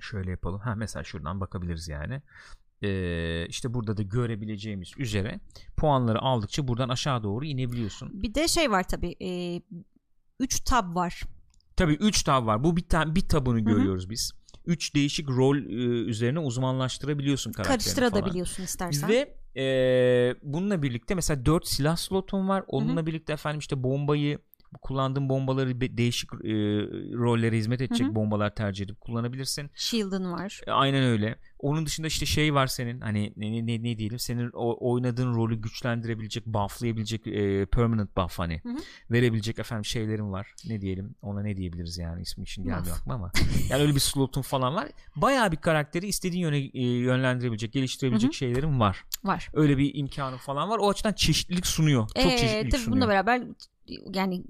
şöyle yapalım. Ha mesela şuradan bakabiliriz yani. Eee işte burada da görebileceğimiz üzere puanları aldıkça buradan aşağı doğru inebiliyorsun. Bir de şey var tabii. 3 tab var. Tabii 3 tab var. Bu bir tane bir tabını hı. görüyoruz biz. 3 değişik rol e, üzerine uzmanlaştırabiliyorsun karakterini falan. Karıştırabiliyorsun istersen. Ve e, bununla birlikte mesela 4 silah slotun var. Onunla birlikte efendim işte bombayı kullandığın bombaları değişik e, rollere hizmet edecek Hı hı. bombalar tercih edip kullanabilirsin. Shield'ın var. E, Aynen öyle. Onun dışında işte şey var senin hani ne ne, ne diyelim senin o, oynadığın rolü güçlendirebilecek, bufflayabilecek e, permanent buff hani Hı hı. verebilecek efendim şeylerin var. Ne diyelim? Ona ne diyebiliriz yani ismi için gelmiyor aklıma ama. Yani öyle bir slotun falan var. Bayağı bir karakteri istediğin yöne e, yönlendirebilecek, geliştirebilecek Hı hı. şeylerin var. Var. Öyle bir imkanı falan var. O açıdan çeşitlilik sunuyor. Çok Ee, çeşitlilik tabii sunuyor. bununla beraber yani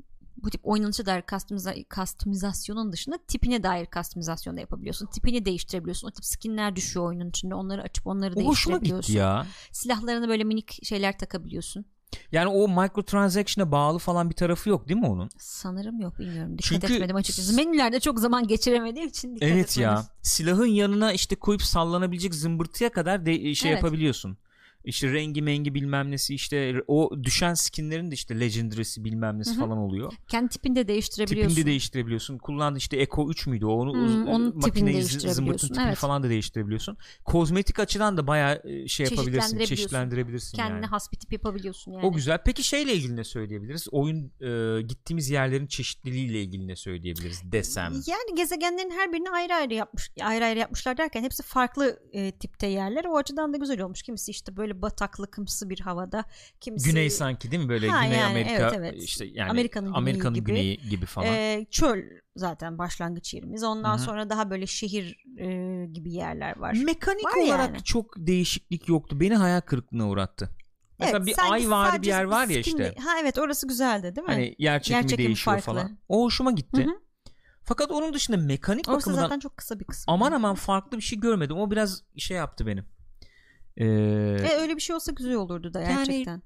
bu tip oynanışa dair customiza- customizasyonun dışında tipine dair customizasyon da yapabiliyorsun. Tipini değiştirebiliyorsun. O tip skinler düşüyor oyunun içinde. Onları açıp onları o değiştirebiliyorsun. ya. Silahlarına böyle minik şeyler takabiliyorsun. Yani o microtransaction'a bağlı falan bir tarafı yok değil mi onun? Sanırım yok bilmiyorum. Dikkat Çünkü- etmedim açıkçası. Menülerde çok zaman geçiremediğim için dikkat evet ya. etmedim. Silahın yanına işte koyup sallanabilecek zımbırtıya kadar de, şey Evet. yapabiliyorsun. İşte rengi mengi bilmem nesi işte o düşen skinlerin de işte legendary'si bilmem nesi Hı hı. falan oluyor. Kendi tipini de değiştirebiliyorsun. Tipini de değiştirebiliyorsun. Kullandığı işte Echo 3 müydü? o? Onu Hmm, onun değiştirebiliyorsun, zımbırtın tipini evet. falan da değiştirebiliyorsun. Kozmetik açıdan da bayağı e, şey yapabilirsin. Çeşitlendirebilirsin Kendine yani. has bir tip yapabiliyorsun yani. O güzel. Peki şeyle ilgili ne söyleyebiliriz? Oyun e, gittiğimiz yerlerin çeşitliliğiyle ilgili ne söyleyebiliriz desem. Yani gezegenlerin her birini ayrı ayrı yapmış ayrı ayrı yapmışlar derken hepsi farklı e, tipte yerler. O açıdan da güzel olmuş. Kimisi işte böyle bataklıkımsı bir havada, kimisi Güney sanki değil mi böyle Ha, Güney yani, Amerika evet, evet. işte yani Amerika'nın Amerika'nın, güneyi güneyi, gibi. gibi, falan. e, çöl zaten başlangıç yerimiz. Ondan Hı hı. sonra daha böyle şehir e, gibi yerler var. Mekanik var olarak yani. çok değişiklik yoktu. Beni hayal kırıklığına uğrattı. Mesela Evet, bir ay var bir yer var ya işte. Ha evet orası güzeldi değil mi? Hani yer çekimi Yer çekimi değişiyor farklı. falan. O hoşuma gitti. Hı hı. Fakat onun dışında mekanik orası bakımından zaten çok kısa bir kısmı. aman aman farklı bir şey görmedim. O biraz şey yaptı benim. Ee, E, öyle bir şey olsa güzel olurdu da Yani- gerçekten.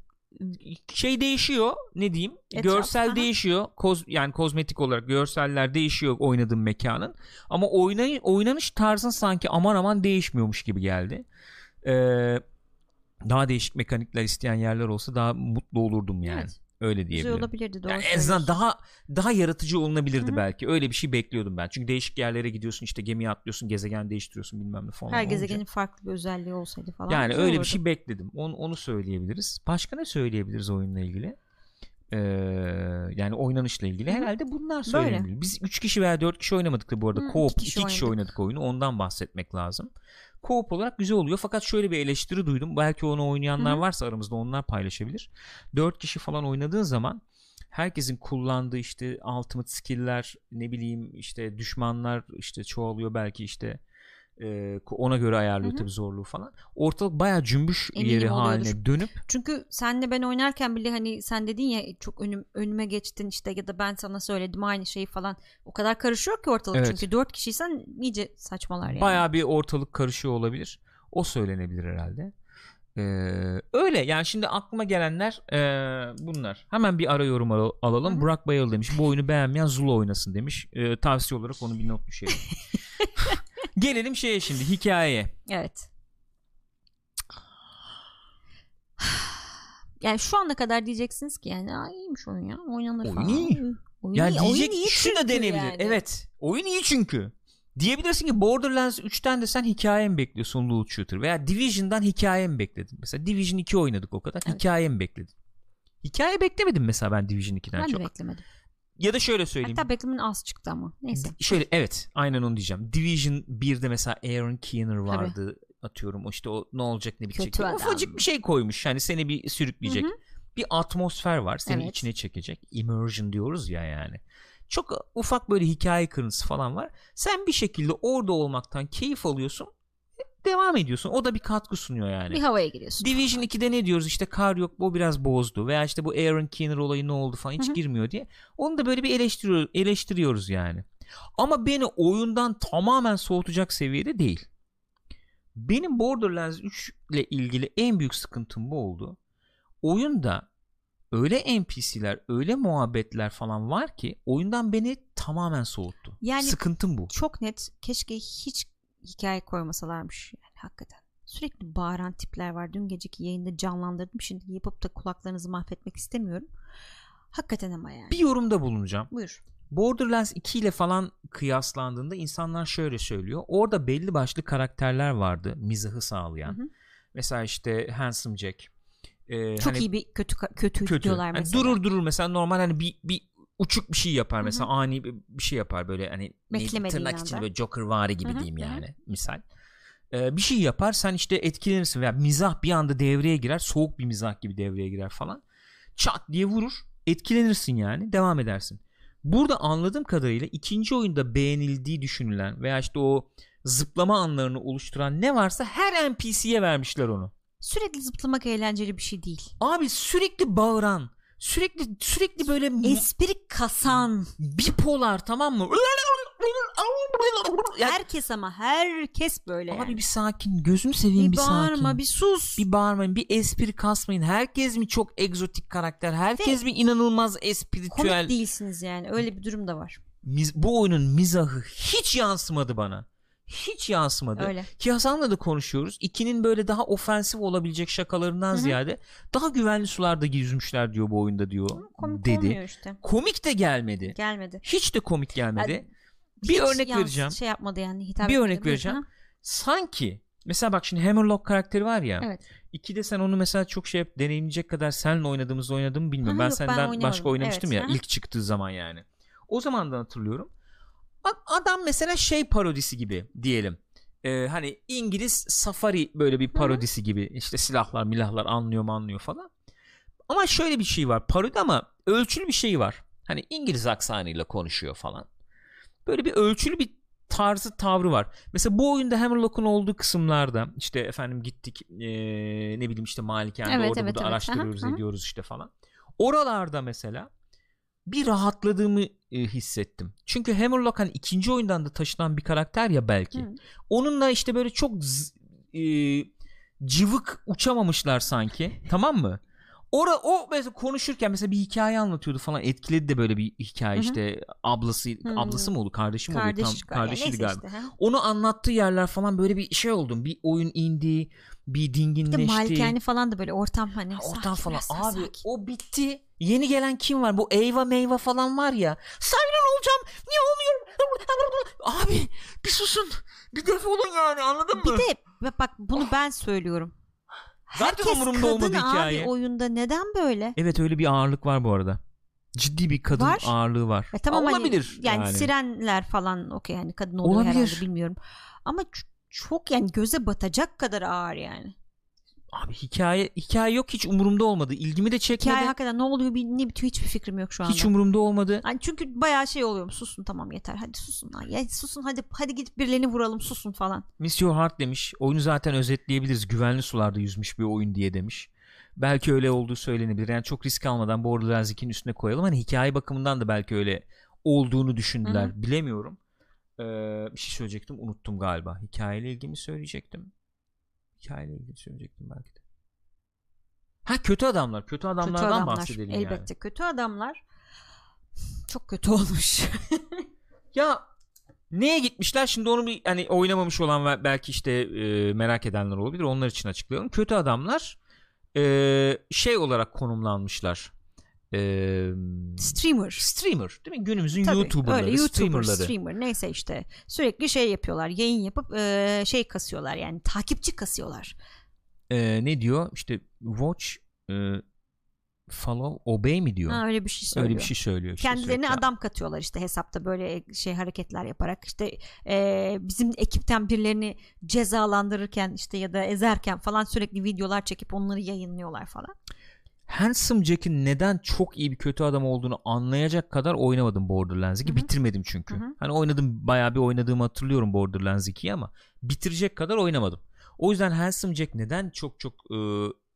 şey değişiyor ne diyeyim Etraf, görsel aha. değişiyor koz yani kozmetik olarak görseller değişiyor oynadığın mekanın ama oynay oynanış tarzın sanki aman aman değişmiyormuş gibi geldi Ee, daha değişik mekanikler isteyen yerler olsa daha mutlu olurdum yani Evet. Öyle Güzel diyebilirim olabilirdi doğru yani en azından daha daha yaratıcı olunabilirdi Hı hı. belki öyle bir şey bekliyordum ben çünkü değişik yerlere gidiyorsun işte gemiye atlıyorsun gezegen değiştiriyorsun bilmem ne falan Her olunca. gezegenin farklı bir özelliği olsaydı falan. Yani güzel öyle bir olurdu. şey bekledim. Onu, onu söyleyebiliriz. Başka ne söyleyebiliriz oyunla ilgili? Ee, yani oynanışla ilgili Hı hı. herhalde bunlar söylenebilir. Biz 3 kişi veya 4 kişi oynamadık da bu arada. Hı, Co-op iki 2 kişi kişi, oynadık. oynadık oyunu. Ondan bahsetmek lazım. Co-op olarak güzel oluyor fakat şöyle bir eleştiri duydum. Belki onu oynayanlar Hı hı. varsa aramızda onlar paylaşabilir. 4 kişi falan oynadığın zaman herkesin kullandığı işte ultimate skill'ler ne bileyim işte düşmanlar işte çoğalıyor belki işte e, ona göre ayarlıyor Hı hı. tabii zorluğu falan. Ortalık bayağı cümbüş Eminim yeri oluyordur. haline dönüp Çünkü senle ben oynarken bile hani sen dedin ya çok önüm, önüme geçtin işte ya da ben sana söyledim aynı şeyi falan. O kadar karışıyor ki ortalık Evet. çünkü dört kişiysen iyice saçmalar yani. bayağı bir ortalık karışıyor olabilir. O söylenebilir herhalde. Ee, öyle yani şimdi aklıma gelenler ee, bunlar. Hemen bir ara yorum al- alalım. Hı hı. Burak Bayıl demiş. Bu oyunu beğenmeyen Zula oynasın demiş. Ee, tavsiye olarak onu bir not düşelim. [LAUGHS] Gelelim şeye şimdi hikayeye. Evet. Yani şu ana kadar diyeceksiniz ki yani Aa, iyiymiş oyun ya oynanır Oyun falan. iyi. Oyun Ya iyi, diyecek oyun iyi şu da çünkü denebilir. yani. Evet. Oyun iyi çünkü. Diyebilirsin ki Borderlands 3'ten de sen hikaye mi bekliyorsun loot shooter veya Division'dan hikaye mi bekledin? Mesela Division 2 oynadık o kadar. Evet. Hikaye mi bekledin? Hikaye beklemedim mesela ben Division 2'den Ben çok. de beklemedim. Ya da şöyle söyleyeyim. Hatta beklemenin az çıktı ama. Neyse. Şöyle evet aynen onu diyeceğim. Division 1'de mesela Aaron Keener vardı. Atıyorum o işte o ne olacak ne bitecek. Ufacık bir şey koymuş. Yani seni bir sürükleyecek. Hı hı. Bir atmosfer var. Seni Evet. içine çekecek. Immersion diyoruz ya yani. Çok ufak böyle hikaye kırıntısı falan var. Sen bir şekilde orada olmaktan keyif alıyorsun. Devam ediyorsun. O da bir katkı sunuyor yani. Bir havaya giriyorsun. Division 2'de ne diyoruz işte kar yok bu biraz bozdu veya işte bu Aaron Keener olayı ne oldu falan hiç Hı hı. girmiyor diye. Onu da böyle bir eleştiriyor, eleştiriyoruz yani. Ama beni oyundan tamamen soğutacak seviyede değil. Benim Borderlands 3 ile ilgili en büyük sıkıntım bu oldu. Oyunda öyle NPC'ler, öyle muhabbetler falan var ki oyundan beni tamamen soğuttu. Yani- Sıkıntım bu. Çok net keşke hiç hikaye koymasalarmış yani hakikaten. Sürekli bağıran tipler var. Dün geceki yayında canlandırdım. Şimdi yapıp da kulaklarınızı mahvetmek istemiyorum. Hakikaten ama yani. Bir yorumda bulunacağım. Buyur. Borderlands 2 ile falan kıyaslandığında insanlar şöyle söylüyor. Orada belli başlı karakterler vardı mizahı sağlayan. Hı hı. Mesela işte Handsome Jack. Ee, Çok hani iyi bir kötü kötü, kötü. diyorlar Hani mesela. durur durur mesela normal hani bir, bir uçuk bir şey yapar mesela ani bir şey yapar böyle hani ne- tırnak içinde böyle Joker vari gibi Hı hı, diyeyim yani misal. Ee, bir şey yapar sen işte etkilenirsin veya mizah bir anda devreye girer soğuk bir mizah gibi devreye girer falan çat diye vurur etkilenirsin yani devam edersin. Burada anladığım kadarıyla ikinci oyunda beğenildiği düşünülen veya işte o zıplama anlarını oluşturan ne varsa her NPC'ye vermişler onu. Sürekli zıplamak eğlenceli bir şey değil. Abi sürekli bağıran, sürekli sürekli böyle Espri kasan. bipolar tamam mı? Herkes ama herkes böyle abi yani. bir sakin, gözünü seveyim bir, bir bağırma sakin. bir sus. bir bağırmayın, bir espri kasmayın. Herkes mi çok egzotik karakter? Herkes mi inanılmaz espiritüel? Komik değilsiniz yani öyle bir durum da var. Miz- bu oyunun mizahı hiç yansımadı bana. Hiç yansımadı. Öyle. Ki Hasan'la da konuşuyoruz. İkinin böyle daha ofensif olabilecek şakalarından Hı hı. ziyade daha güvenli sularda yüzmüşler diyor bu oyunda diyor. Komik dedi. işte. Komik de gelmedi. Gelmedi. Hiç de komik gelmedi. Yani bir örnek yans- vereceğim. Şey yapmadı yani hitap Bir örnek vereceğim. Ha, Sanki mesela bak şimdi Hammerlock karakteri var ya. Evet. İkide sen onu mesela çok şey deneyimleyecek kadar seninle oynadığımızda oynadım bilmiyorum. Aha, ben yok, ben senden oynamadım. başka oynamıştım Evet, ya aha. ilk çıktığı zaman yani. O zamandan hatırlıyorum. Bak adam mesela şey parodisi gibi diyelim. Ee, hani İngiliz safari böyle bir parodisi gibi. İşte silahlar milahlar anlıyor mu anlıyor falan. Ama şöyle bir şey var. Parodi ama ölçülü bir şey var. Hani İngiliz aksanıyla konuşuyor falan. Böyle bir ölçülü bir tarzı tavrı var. Mesela bu oyunda Hammerlock'un olduğu kısımlarda işte efendim gittik ee, ne bileyim işte malikanede Evet, orada evet, burada evet. araştırıyoruz Aha, aha. ediyoruz işte falan. Oralarda mesela bir rahatladığımı e, hissettim. Çünkü Hammerlock hani ikinci oyundan da taşınan bir karakter ya belki. Hı. Onunla işte böyle çok z- e, cıvık uçamamışlar sanki. [LAUGHS] tamam mı? Ora o mesela konuşurken mesela bir hikaye anlatıyordu falan etkiledi de böyle bir hikaye Hı hı. işte ablası Hı. ablası mı oldu kardeşi mi oldu tam kardeşiydi Neyse galiba. işte. Onu anlattığı yerler falan böyle bir şey oldum. Bir oyun indi, bir Bir de dinginleşti. malikane falan da böyle ortam hani. Ha, Ortam sakin falan. Abi sakin. o bitti. Yeni gelen kim var? Bu Eyva Meyva falan var ya. Siren olacağım. Niye olmuyorum? Abi bir susun. Bir defolun yani anladın mı? Bir de bak- bunu ben söylüyorum. Zaten Herkes umurumda kadın olmadı abi hikaye. oyunda neden böyle? Evet öyle bir ağırlık var bu arada. Ciddi bir kadın Var. ağırlığı var. E tamam hani Olabilir yani, yani. sirenler falan okey hani kadın oluyor Olabilir. herhalde bilmiyorum. Ama çok yani göze batacak kadar ağır yani. Abi hikaye hikaye yok hiç umurumda olmadı. İlgimi de çekmedi. Hikaye hakikaten ne oluyor bir, ne bitiyor hiçbir fikrim yok şu anda. hiç umurumda olmadı. Yani çünkü bayağı şey oluyor susun tamam yeter hadi susun lan ya susun hadi hadi gidip birilerini vuralım susun falan. Miss Your Heart demiş. Oyunu zaten özetleyebiliriz. Güvenli sularda yüzmüş bir oyun diye demiş. Belki öyle olduğu söylenebilir. Yani çok risk almadan Borderlands 2'nin üstüne koyalım. Hani hikaye bakımından da belki öyle olduğunu düşündüler. Hı Bilemiyorum. Ee, bir şey söyleyecektim. Unuttum galiba. Hikayeyle ilgili mi söyleyecektim? Hikayeyle ilgili söyleyecektim belki de. Ha kötü adamlar. Kötü adamlardan kötü adamlar bahsedelim yani. elbette kötü adamlar çok kötü olmuş. [LAUGHS] Ya neye gitmişler? Şimdi onu bir hani oynamamış olan belki işte e, merak edenler olabilir. Onlar için açıklayalım. Kötü adamlar e, şey olarak konumlanmışlar. E, Streamer. streamer değil mi? Günümüzün Tabii, YouTuber'ları, öyle, YouTuber, streamer'ları. streamer neyse işte sürekli şey yapıyorlar yayın yapıp e, şey kasıyorlar yani takipçi kasıyorlar. E, ne diyor? İşte watch, e, follow, obey mi diyor? Ha, öyle bir şey söylüyor. Öyle bir şey söylüyor. işte Kendilerine sürekli. adam katıyorlar işte hesapta böyle şey hareketler yaparak işte e, bizim ekipten birilerini cezalandırırken işte ya da ezerken falan sürekli videolar çekip onları yayınlıyorlar falan. Handsome Jack'in neden çok iyi bir kötü adam olduğunu anlayacak kadar oynamadım Borderlands 2. Hı hı. Bitirmedim çünkü. Hı hı. Hani oynadım bayağı bir oynadığımı hatırlıyorum Borderlands 2'yi ama bitirecek kadar oynamadım. O yüzden Handsome Jack neden çok çok e,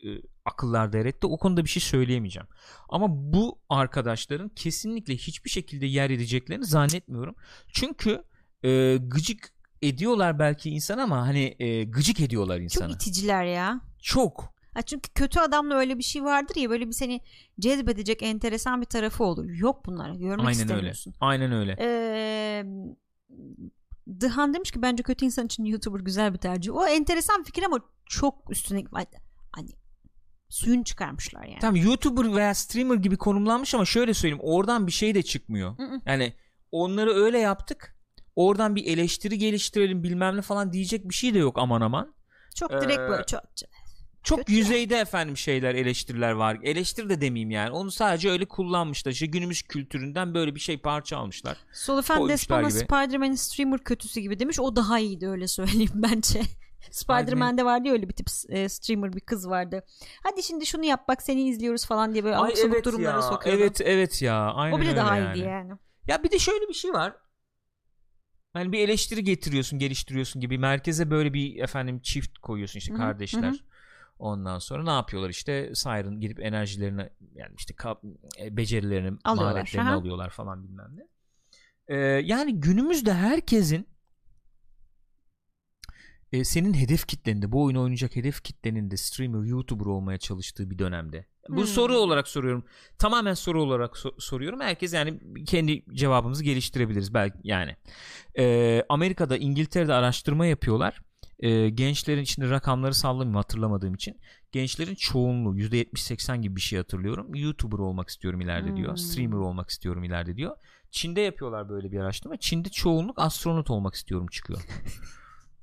e, akıllarda yer etti o konuda bir şey söyleyemeyeceğim. Ama bu arkadaşların kesinlikle hiçbir şekilde yer edeceklerini zannetmiyorum. Çünkü e, gıcık ediyorlar belki insan ama hani e, gıcık ediyorlar insana. Çok iticiler ya. Çok. Ha çünkü kötü adamla öyle bir şey vardır ya böyle bir seni cezbedecek enteresan bir tarafı olur. Yok bunlar. Görmek Aynen öyle. istemiyorsun. Aynen öyle. Ee, Dıhan demiş ki bence kötü insan için YouTuber güzel bir tercih. O enteresan fikir ama çok üstüne hani suyun çıkarmışlar yani. Tam YouTuber veya streamer gibi konumlanmış ama şöyle söyleyeyim oradan bir şey de çıkmıyor. Yani onları öyle yaptık. Oradan bir eleştiri geliştirelim bilmem ne falan diyecek bir şey de yok aman aman. Çok Ee, direkt böyle çok çok Kötü yüzeyde efendim şeyler eleştiriler var. Eleştir de demeyeyim yani. Onu sadece öyle kullanmışlar. İşte günümüz kültüründen böyle bir şey parça almışlar. Despona gibi. Spider-Man'in streamer kötüsü gibi demiş. O daha iyiydi öyle söyleyeyim [LAUGHS] bence. Spider-Man'de vardı ya öyle bir tip e, streamer bir kız vardı. Hadi şimdi şunu yap bak seni izliyoruz falan diye böyle Ay evet durumlara ya. sokuyordu. Evet evet ya. Aynen o bile daha yani. iyiydi yani. Ya bir de şöyle bir şey var. Hani bir eleştiri getiriyorsun, geliştiriyorsun gibi merkeze böyle bir efendim çift koyuyorsun işte Hı hı, kardeşler. hı hı. Ondan sonra ne yapıyorlar işte Siren girip enerjilerini yani işte e, becerilerini, Alıyorlar, maharetlerini aha. alıyorlar falan bilmem ne. Ee, yani günümüzde herkesin e, senin hedef kitleninde bu oyunu oynayacak hedef kitlenin de streamer, youtuber olmaya çalıştığı bir dönemde. Bu Hmm. soru olarak soruyorum. Tamamen soru olarak so- soruyorum. Herkes yani kendi cevabımızı geliştirebiliriz belki yani. Ee, Amerika'da, İngiltere'de araştırma yapıyorlar. Ee, gençlerin içinde rakamları sallamayayım hatırlamadığım için. Gençlerin çoğunluğu %70-80 gibi bir şey hatırlıyorum. YouTuber olmak istiyorum ileride diyor. Hmm. Streamer olmak istiyorum ileride diyor. Çin'de yapıyorlar böyle bir araştırma. Çin'de çoğunluk astronot olmak istiyorum çıkıyor. [LAUGHS]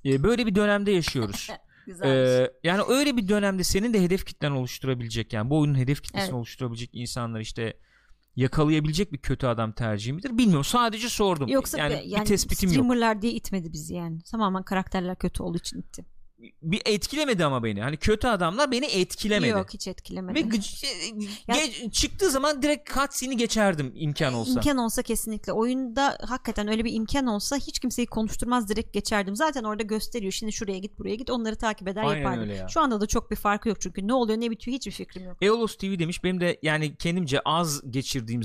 Ee, böyle bir dönemde yaşıyoruz. [LAUGHS] Ee, yani öyle bir dönemde senin de hedef kitlen oluşturabilecek yani bu oyunun hedef kitlesini Evet. oluşturabilecek insanlar işte yakalayabilecek bir kötü adam tercihi midir bilmiyorum sadece sordum Yoksa yani, yani bir tespitim yok streamerlar diye itmedi bizi yani. Tamamen karakterler kötü olduğu için itti. Bir etkilemedi ama beni hani kötü adamlar beni etkilemedi Yok hiç etkilemedi. ve gıc- Ya- ge- çıktığı zaman direkt cutscene'i geçerdim imkan olsa İmkan olsa kesinlikle. Oyunda hakikaten öyle bir imkan olsa hiç kimseyi konuşturmaz direkt geçerdim. Zaten orada gösteriyor. Şimdi şuraya git buraya git onları takip eder Aynen yapardım. ya. Şu anda da çok bir farkı yok çünkü ne oluyor ne bitiyor hiçbir fikrim yok. Eolos TV demiş benim de yani kendimce az geçirdiğim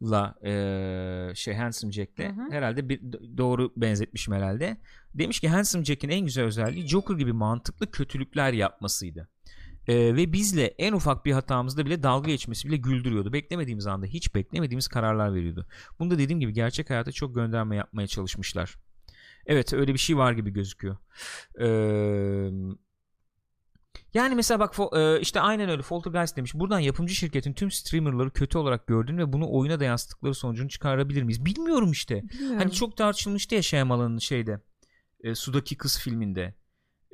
zamanla eee, şey Handsome Jack'le Hı hı. herhalde bir doğru benzetmişim herhalde. Demiş ki Handsome Jack'in en güzel özelliği Joker gibi mantıklı kötülükler yapmasıydı. Eee, ve bizle en ufak bir hatamızda bile dalga geçmesi bile güldürüyordu. Beklemediğimiz anda hiç beklemediğimiz kararlar veriyordu. Bunu da dediğim gibi gerçek hayata çok gönderme yapmaya çalışmışlar. Evet öyle bir şey var gibi gözüküyor. Eee yani mesela bak işte aynen öyle Poltergeist demiş. Buradan yapımcı şirketin tüm streamerları kötü olarak gördüğünü ve bunu oyuna da yansıttıkları sonucunu çıkarabilir miyiz? Bilmiyorum işte. Bilmiyorum. Hani çok tartışılmıştı ya Shyamalan'ın şeyde. e, Sudaki Kız filminde.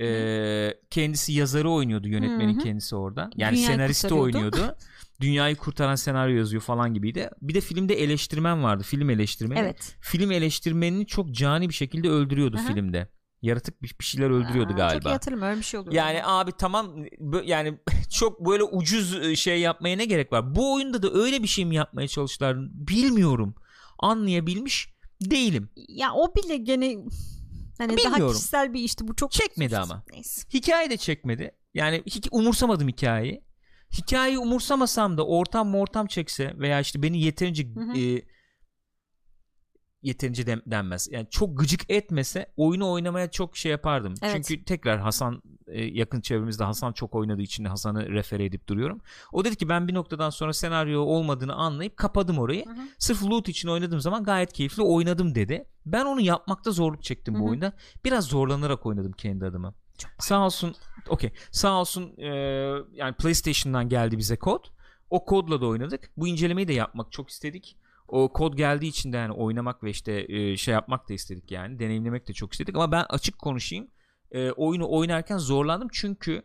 E, kendisi yazarı oynuyordu yönetmenin Hı hı. kendisi orada. Yani Dünyayı senaristi oynuyordu. [LAUGHS] Dünyayı kurtaran senaryo yazıyor falan gibiydi. Bir de filmde eleştirmen vardı. Film eleştirmeni. Evet. Film eleştirmenini çok cani bir şekilde öldürüyordu Aha. filmde. Yaratık bir, bir şeyler öldürüyordu Aa, galiba. Çok iyi hatırlamıyorum öyle bir şey oluyor. Yani abi tamam yani [LAUGHS] çok böyle ucuz e, şey yapmaya ne gerek var? Bu oyunda da öyle bir şey mi yapmaya çalıştılar bilmiyorum. Anlayabilmiş değilim. ya o bile gene hani daha Bilmiyorum. kişisel bir işti bu çok Çekmedi ama. Neyse. Hikaye de çekmedi. Yani hiç umursamadım hikayeyi. Hikayeyi umursamasam da ortam ortam çekse veya işte beni yeterince Hı hı. e, yeterince dem- denmez. Yani çok gıcık etmese oyunu oynamaya çok şey yapardım. Evet. Çünkü tekrar Hasan e, yakın çevremizde Hasan çok oynadığı için de Hasan'ı refere edip duruyorum. O dedi ki ben bir noktadan sonra senaryo olmadığını anlayıp kapadım orayı. Hı hı. Sırf loot için oynadığım zaman gayet keyifli oynadım dedi. Ben onu yapmakta zorluk çektim Hı bu hı. oyunda. Biraz zorlanarak oynadım kendi adıma. Sağ olsun okey sağ olsun e, yani PlayStation'dan geldi bize kod. O kodla da oynadık. Bu incelemeyi de yapmak çok istedik. O kod geldiği için de yani oynamak ve işte e, şey yapmak da istedik yani. Deneyimlemek de çok istedik ama ben açık konuşayım. E, oyunu oynarken zorlandım çünkü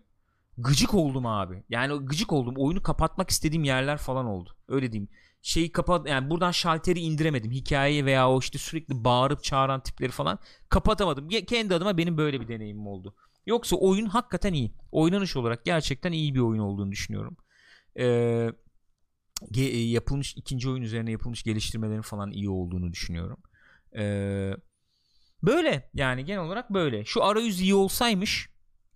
gıcık oldum abi. Yani gıcık oldum. Oyunu kapatmak istediğim yerler falan oldu. Öyle diyeyim. Şeyi kapat yani buradan şalteri indiremedim. Hikayeyi veya o işte sürekli bağırıp çağıran tipleri falan kapatamadım. Kendi adıma benim böyle bir deneyimim oldu. Yoksa oyun hakikaten iyi. Oynanış olarak gerçekten iyi bir oyun olduğunu düşünüyorum. Ee, ge- e, yapılmış ikinci oyun üzerine yapılmış geliştirmelerin falan iyi olduğunu düşünüyorum. Ee, böyle yani genel olarak böyle. Şu arayüz iyi olsaymış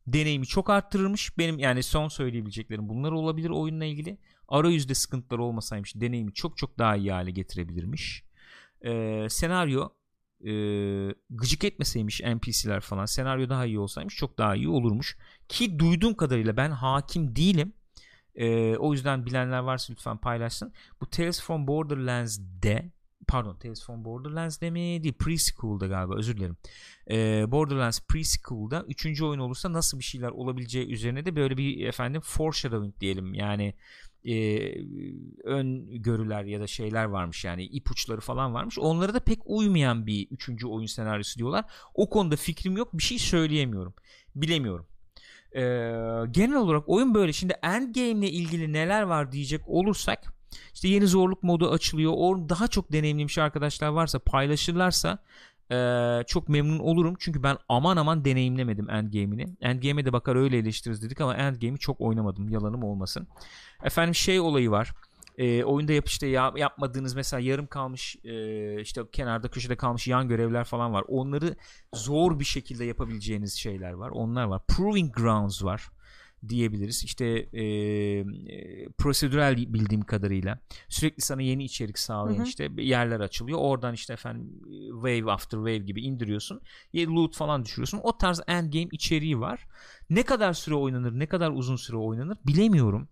deneyimi çok arttırırmış. Benim yani son söyleyebileceklerim bunlar olabilir oyunla ilgili. Arayüzde sıkıntılar olmasaymış deneyimi çok çok daha iyi hale getirebilirmiş. Ee, senaryo e, gıcık etmeseymiş NPC'ler falan senaryo daha iyi olsaymış çok daha iyi olurmuş. Ki duyduğum kadarıyla ben hakim değilim. Ee, o yüzden bilenler varsa lütfen paylaşsın. Bu Tales from Borderlands'de pardon Tales from Borderlands'de mi değil Preschool'da galiba özür dilerim. Ee, Borderlands Preschool'da 3. oyun olursa nasıl bir şeyler olabileceği üzerine de böyle bir efendim foreshadowing diyelim yani e, ön görüler ya da şeyler varmış yani ipuçları falan varmış. Onlara da pek uymayan bir 3. oyun senaryosu diyorlar. O konuda fikrim yok. Bir şey söyleyemiyorum. Bilemiyorum. Ee, genel olarak oyun böyle. Şimdi Endgame ile ilgili neler var diyecek olursak işte yeni zorluk modu açılıyor. O daha çok deneyimlemiş arkadaşlar varsa paylaşırlarsa ee, çok memnun olurum. Çünkü ben aman aman deneyimlemedim Endgame'ini. Endgame'e de bakar öyle eleştiririz dedik ama Endgame'i çok oynamadım. Yalanım olmasın. Efendim şey olayı var. E, oyunda yap işte ya, yapmadığınız mesela yarım kalmış e, işte kenarda köşede kalmış yan görevler falan var. Onları zor bir şekilde yapabileceğiniz şeyler var. Onlar var. Proving Grounds var diyebiliriz. İşte e, prosedürel bildiğim kadarıyla sürekli sana yeni içerik sağlayan hı hı. işte yerler açılıyor. Oradan işte efendim wave after wave gibi indiriyorsun. Loot falan düşürüyorsun. O tarz endgame içeriği var. Ne kadar süre oynanır, ne kadar uzun süre oynanır bilemiyorum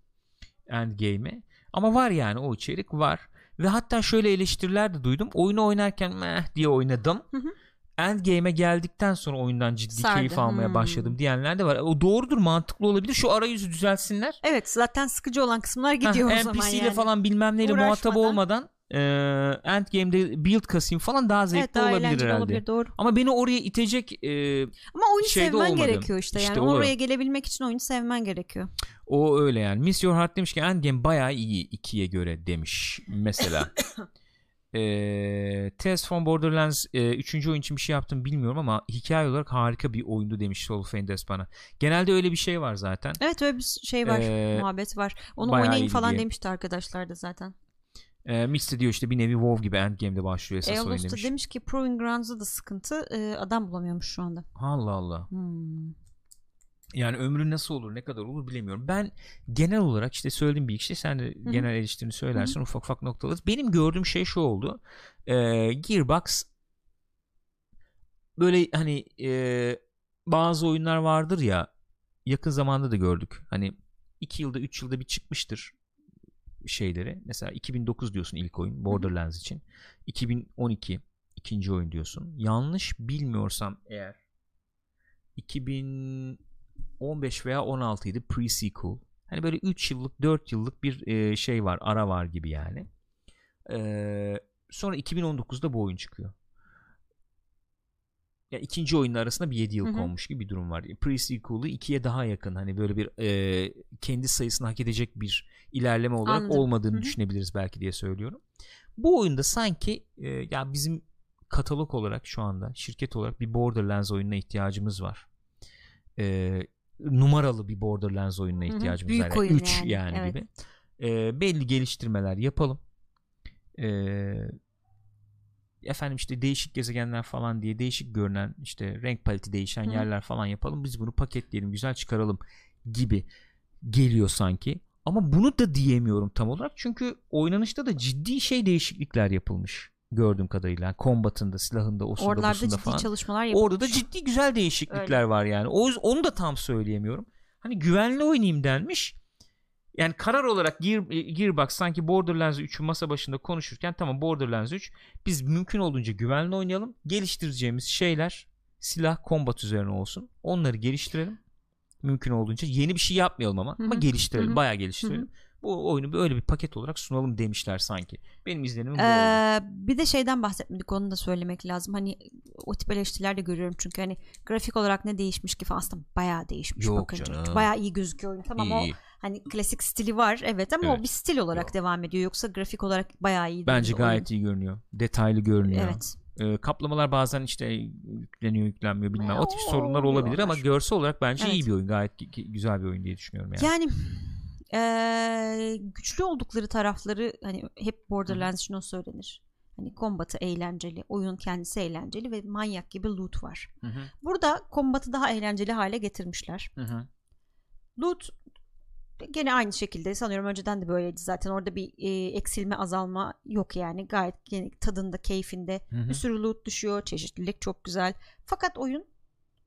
endgame'i. Ama var yani o içerik var. Ve hatta şöyle eleştiriler de duydum. Oyunu oynarken meh diye oynadım. Hı hı. Endgame'e geldikten sonra oyundan ciddi Sardı. keyif almaya hmm. başladım diyenler de var. O doğrudur mantıklı olabilir. Şu arayüzü düzelsinler. Evet zaten sıkıcı olan kısımlar gidiyor Heh, o zaman NPC ile yani. falan bilmem neyle muhatap olmadan e, Endgame'de build kasayım falan daha zevkli evet, daha olabilir herhalde. Olabilir, doğru. Ama beni oraya itecek e, Ama oyunu sevmen olmadı. gerekiyor işte, işte yani. Oraya gelebilmek için oyunu sevmen gerekiyor. O öyle yani. Miss Your Heart demiş ki Endgame bayağı iyi ikiye göre demiş mesela. [COUGHS] E, Tales from Borderlands 3. E, oyun için bir şey yaptım bilmiyorum ama hikaye olarak harika bir oyundu demiş Soul Fenders bana. Genelde öyle bir şey var zaten. Evet öyle bir şey var. Ee, muhabbet var. Onu oynayın falan diye. demişti arkadaşlar da zaten. E, Mist diyor işte bir nevi WoW gibi Endgame'de başlıyor esas oyun demiş. demiş ki Proving Grounds'da da sıkıntı. E, adam bulamıyormuş şu anda. Allah Allah. Hmm. Yani ömrü nasıl olur ne kadar olur bilemiyorum. Ben genel olarak işte söylediğim bir işte sen de Hı-hı. genel eleştirini söylersin Hı-hı. ufak ufak noktalar. Benim gördüğüm şey şu oldu. Ee, Gearbox böyle hani e, bazı oyunlar vardır ya yakın zamanda da gördük. Hani 2 yılda 3 yılda bir çıkmıştır şeyleri. Mesela 2009 diyorsun ilk oyun Borderlands için. 2012 ikinci oyun diyorsun. Yanlış bilmiyorsam eğer 2000 15 veya 16 idi pre-sequel. Hani böyle 3 yıllık 4 yıllık bir e, şey var ara var gibi yani. E, sonra 2019'da bu oyun çıkıyor. Ya ikinci oyunun arasında bir 7 yıl Hı-hı. konmuş gibi bir durum var. Pre-sequel'ı 2'ye daha yakın hani böyle bir e, kendi sayısını hak edecek bir ilerleme olarak Anladım. olmadığını Hı-hı. düşünebiliriz belki diye söylüyorum. Bu oyunda sanki e, ya bizim katalog olarak şu anda şirket olarak bir Borderlands oyununa ihtiyacımız var. E, numaralı bir Borderlands oyununa ihtiyacımız var. 3 yani, yani evet. gibi. E, belli geliştirmeler yapalım. E, efendim işte değişik gezegenler falan diye değişik görünen işte renk paleti değişen Hı. yerler falan yapalım. Biz bunu paketleyelim, güzel çıkaralım gibi geliyor sanki. Ama bunu da diyemiyorum tam olarak. Çünkü oynanışta da ciddi şey değişiklikler yapılmış gördüğüm kadarıyla. Kombatında, silahında, o Oralarda ciddi falan. çalışmalar yapılmış. Orada da ciddi güzel değişiklikler Öyle. var yani. O onu da tam söyleyemiyorum. Hani güvenli oynayayım denmiş. Yani karar olarak Gear, Gearbox sanki Borderlands 3'ü masa başında konuşurken tamam Borderlands 3 biz mümkün olduğunca güvenli oynayalım. Geliştireceğimiz şeyler silah, kombat üzerine olsun. Onları geliştirelim. Mümkün olduğunca yeni bir şey yapmayalım ama Hı-hı. ama geliştirelim, Hı-hı. bayağı geliştirelim. Hı-hı bu oyunu böyle bir paket olarak sunalım demişler sanki. Benim izlenimim bu ee, oldu. Bir de şeyden bahsetmedik onu da söylemek lazım. Hani o tip eleştiriler de görüyorum çünkü hani grafik olarak ne değişmiş ki falan aslında bayağı değişmiş Yok bakınca. Canım. Bayağı iyi gözüküyor oyun. Tamam iyi. o hani klasik stili var evet ama evet. o bir stil olarak Yok. devam ediyor. Yoksa grafik olarak bayağı iyi. Bence gayet oyun. iyi görünüyor. Detaylı görünüyor. Evet. Ee, kaplamalar bazen işte yükleniyor yüklenmiyor bilmem. O tip sorunlar olabilir ama görsel olarak bence evet. iyi bir oyun. Gayet güzel bir oyun diye düşünüyorum yani. Yani ee, güçlü oldukları tarafları hani hep Borderlands o söylenir. Hani kombatı eğlenceli, oyun kendisi eğlenceli ve manyak gibi loot var. Hı hı. Burada kombatı daha eğlenceli hale getirmişler. Hı hı. Loot gene aynı şekilde sanıyorum önceden de böyleydi zaten orada bir e, eksilme azalma yok yani gayet yine tadında keyfinde hı hı. bir sürü loot düşüyor çeşitlilik çok güzel fakat oyun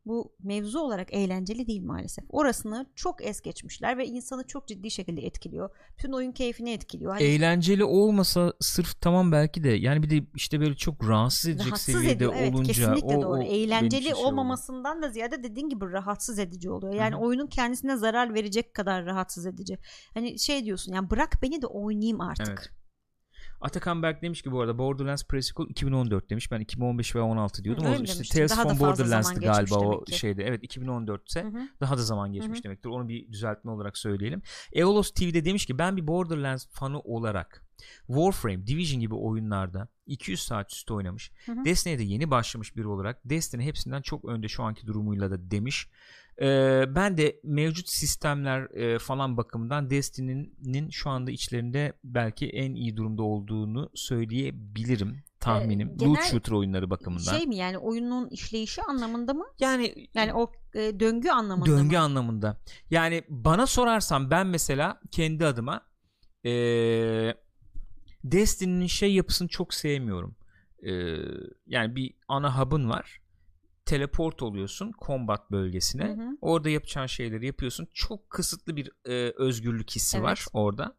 bu mevzu olarak eğlenceli değil maalesef. Orasını çok es geçmişler ve insanı çok ciddi şekilde etkiliyor. Bütün oyun keyfini etkiliyor. Hani... Eğlenceli olmasa sırf tamam belki de yani bir de işte böyle çok rahatsız edecek rahatsız seviyede ediyor. Evet, olunca kesinlikle o, doğru. O Eğlenceli şey olmamasından da ziyade dediğin gibi rahatsız edici oluyor. Yani Hı-hı. oyunun kendisine zarar verecek kadar rahatsız edici. Hani şey diyorsun yani bırak beni de oynayayım artık. Evet. Atakan Berk demiş ki bu arada Borderlands Pre-Sequel 2014 demiş. Ben 2015 ve 16 diyordum. Hı, o öyle işte demiştim. Tales from Borderlands'tı galiba o şeyde. Evet 2014 ise daha da zaman geçmiş Hı hı. demektir. Onu bir düzeltme olarak söyleyelim. Eolos TV'de demiş ki ben bir Borderlands fanı olarak Warframe, Division gibi oyunlarda 200 saat üstü oynamış. Destiny'de yeni başlamış biri olarak Destiny hepsinden çok önde şu anki durumuyla da demiş. Ee, ben de mevcut sistemler e, falan bakımından Destiny'nin şu anda içlerinde belki en iyi durumda olduğunu söyleyebilirim tahminim. Ee, genel Loot shooter oyunları bakımından. Şey mi yani oyunun işleyişi anlamında mı? yani Yani o e, döngü anlamında döngü mı? anlamında. Yani bana sorarsan ben mesela kendi adıma eee Destiny'nin şey yapısını çok sevmiyorum. Eee, yani bir ana hub'ın var. Teleport oluyorsun combat bölgesine. Hı hı. Orada yapacağın şeyleri yapıyorsun. Çok kısıtlı bir e, özgürlük hissi Evet. var orada.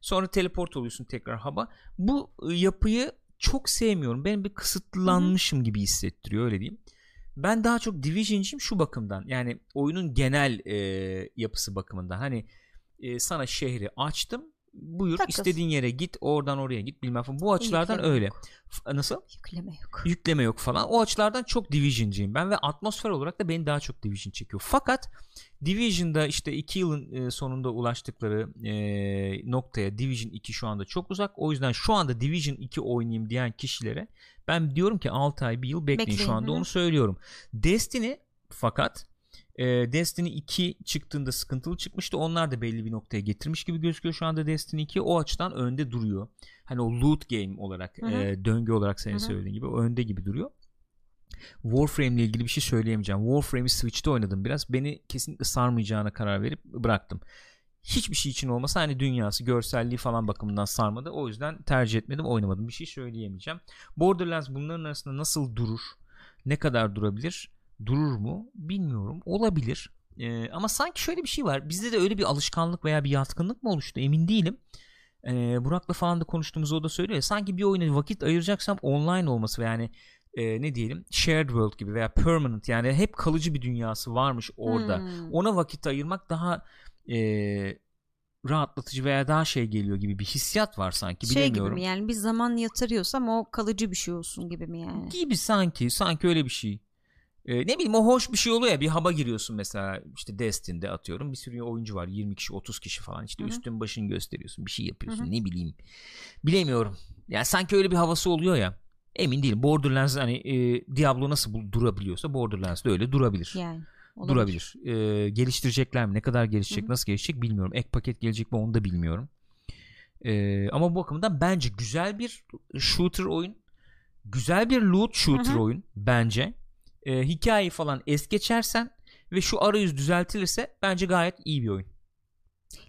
Sonra teleport oluyorsun tekrar hub'a. Bu e, yapıyı çok sevmiyorum. Ben bir kısıtlanmışım gibi hissettiriyor öyle diyeyim. Ben daha çok Division'cıyım şu bakımdan. Yani oyunun genel e, yapısı bakımından. Hani e, sana şehri açtım. Buyur Takıl. istediğin yere git. Oradan oraya git bilmem falan. Bu açılardan Yükleme öyle. yok. F- Nasıl? Yükleme yok. yükleme yok falan. O açılardan çok Division'cıyım ben ve atmosfer olarak da beni daha çok Division çekiyor. Fakat Division'da işte 2 yılın e, sonunda ulaştıkları e, noktaya Division 2 şu anda çok uzak. O yüzden şu anda Division 2 oynayayım diyen kişilere ben diyorum ki 6 ay bir yıl bekleyin, Bekleyin, şu anda hı. onu söylüyorum. Destiny fakat e, Destiny 2 çıktığında sıkıntılı çıkmıştı. Onlar da belli bir noktaya getirmiş gibi gözüküyor şu anda Destiny 2. O açıdan önde duruyor. Hani o loot game olarak, Hı hı. e, döngü olarak senin Hı hı. söylediğin gibi önde gibi duruyor. Warframe ile ilgili bir şey söyleyemeyeceğim. Warframe'i Switch'te oynadım biraz. Beni kesinlikle sarmayacağına karar verip bıraktım. Hiçbir şey için olmasa hani dünyası, görselliği falan bakımından sarmadı. O yüzden tercih etmedim, oynamadım. Bir şey söyleyemeyeceğim. Borderlands bunların arasında nasıl durur? Ne kadar durabilir? Durur mu? Bilmiyorum. Olabilir. Ee, ama sanki şöyle bir şey var. Bizde de öyle bir alışkanlık veya bir yatkınlık mı oluştu? Emin değilim. Ee, Burak'la falan da konuştuğumuzda o da söylüyor ya sanki bir oyuna vakit ayıracaksam online olması ve yani e, ne diyelim shared world gibi veya permanent yani hep kalıcı bir dünyası varmış orada. Hmm. Ona vakit ayırmak daha e, rahatlatıcı veya daha şey geliyor gibi bir hissiyat var sanki Şey gibi bilemiyorum. mi yani bir zaman yatırıyorsam o kalıcı bir şey olsun gibi mi yani? Gibi sanki sanki öyle bir şey. E, ne bileyim o hoş bir şey oluyor ya bir haba giriyorsun mesela işte Destin'de atıyorum bir sürü oyuncu var 20 kişi 30 kişi falan işte Hı hı. üstün başını gösteriyorsun bir şey yapıyorsun Hı hı. ne bileyim bilemiyorum yani sanki öyle bir havası oluyor ya emin değilim Borderlands hani e, Diablo nasıl durabiliyorsa Borderlands da öyle durabilir Yani. olabilir. durabilir E, geliştirecekler mi ne kadar gelişecek Hı hı. nasıl gelişecek bilmiyorum ek paket gelecek mi onu da bilmiyorum E, ama bu bakımdan bence güzel bir shooter oyun güzel bir loot shooter Hı hı. oyun bence e, hikayeyi falan es geçersen ve şu arayüz düzeltilirse bence gayet iyi bir oyun.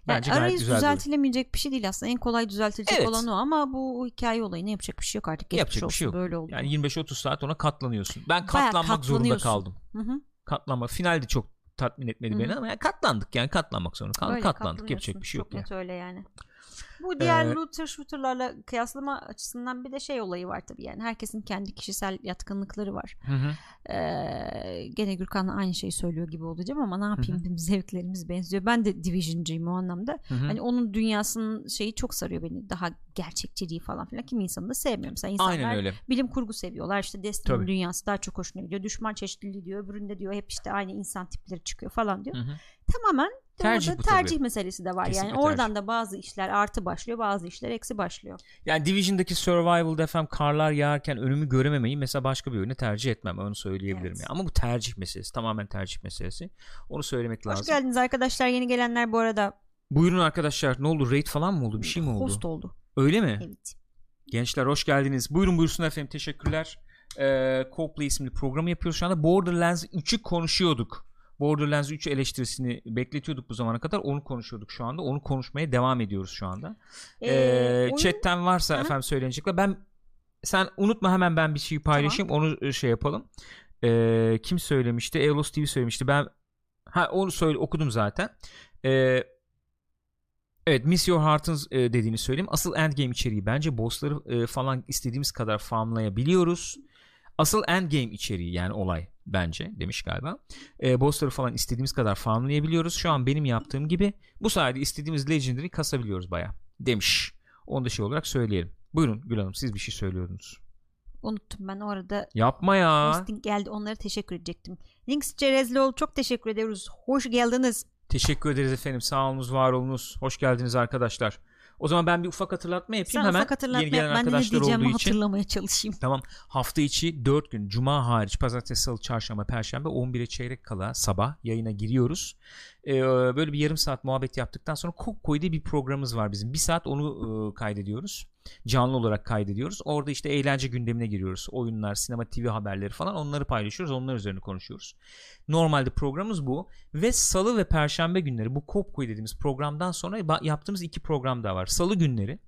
Bence yani arayüz güzel bir düzeltilemeyecek bir şey değil aslında. En kolay düzeltilecek Evet. olan o ama bu hikaye olayına yapacak bir şey yok artık. Geçmiş Yapacak bir olsun şey yok. böyle oldu. Yani 25-30 saat ona katlanıyorsun. Ben katlanmak zorunda kaldım. Hı hı. Katlanma. Final de çok tatmin etmedi Hı beni ama yani katlandık yani katlanmak zorunda kaldık. Öyle katlandık. Yapacak bir şey yok. Çok yani. net öyle yani. Bu diğer Ee, looter shooterlarla kıyaslama açısından bir de şey olayı var tabii yani. Herkesin kendi kişisel yatkınlıkları var. Hı hı. Ee, gene Gürkan'la aynı şeyi söylüyor gibi olacağım ama ne yapayım bizim zevklerimiz benziyor. Ben de Division'cıyım o anlamda. Hı hı. Hani onun dünyasının şeyi çok sarıyor beni. Daha gerçekçiliği falan filan. Kim insanı da sevmiyorum. Mesela insanlar Aynen öyle. bilim kurgu seviyorlar. İşte Destiny'nin dünyası daha çok hoşuna gidiyor. Düşman çeşitliliği diyor. Öbüründe diyor hep işte aynı insan tipleri çıkıyor falan diyor. Hı hı. Tamamen Tercih orada tabii. tercih meselesi de var. Kesinlikle yani oradan tercih. da bazı işler artı başlıyor, bazı işler eksi başlıyor. Yani Division'daki Survival'da efendim karlar yağarken önümü görememeyi mesela başka bir oyunu tercih etmem. Onu söyleyebilirim. Evet. Yani. Ama bu tercih meselesi. Tamamen tercih meselesi. Onu söylemek lazım. Hoş geldiniz arkadaşlar. Yeni gelenler bu arada Buyurun arkadaşlar. Ne oldu? Raid falan mı oldu? Bir şey mi oldu? host oldu. Öyle mi? Evet. Gençler hoş geldiniz. Buyurun buyursun efendim. Teşekkürler. Ee, Coplay isimli programı yapıyoruz şu anda. Borderlands 3'ü konuşuyorduk. Borderlands 3 eleştirisini bekletiyorduk bu zamana kadar. Onu konuşuyorduk şu anda. Onu konuşmaya devam ediyoruz şu anda. Ee, Ee, oyun- Chatten varsa Hı. efendim söyleyecekler. Ben sen unutma hemen ben bir şey paylaşayım. Onu e, şey yapalım. Ee, kim söylemişti? Eolos TV söylemişti. Ben ha onu söyle okudum zaten. Ee, Evet Miss Your Heart'ın e, dediğini söyleyeyim. Asıl endgame içeriği bence bossları e, falan istediğimiz kadar farmlayabiliyoruz. Asıl endgame içeriği yani olay bence demiş galiba. E, bossları falan istediğimiz kadar farmlayabiliyoruz. Şu an benim yaptığım gibi bu sayede istediğimiz legendary kasabiliyoruz baya demiş. Onu da şey olarak söyleyelim. Buyurun Gül Hanım siz bir şey söylüyordunuz. Unuttum ben orada Yapma ya. hosting geldi onlara teşekkür edecektim. Links Cerezlioğlu çok teşekkür ediyoruz. Hoş geldiniz. Teşekkür ederiz efendim. Sağ olunuz, var olunuz. Hoş geldiniz arkadaşlar. O zaman ben bir ufak hatırlatma yapayım Sen hemen. ufak hatırlatma Yeni gelen yap. Ben ne arkadaşlar olduğu için. hatırlamaya çalışayım. Tamam. Hafta içi 4 gün. Cuma hariç. Pazartesi, salı, çarşamba, perşembe 11'e çeyrek kala sabah yayına giriyoruz. Ee, böyle bir yarım saat muhabbet yaptıktan sonra Kokkoy diye bir programımız var bizim. Bir saat onu e, kaydediyoruz. Canlı olarak kaydediyoruz. Orada işte eğlence gündemine giriyoruz. Oyunlar, sinema, TV haberleri falan onları paylaşıyoruz. Onlar üzerine konuşuyoruz. Normalde programımız bu. Ve salı ve perşembe günleri bu Kokkoy dediğimiz programdan sonra yaptığımız iki program daha var. Salı günleri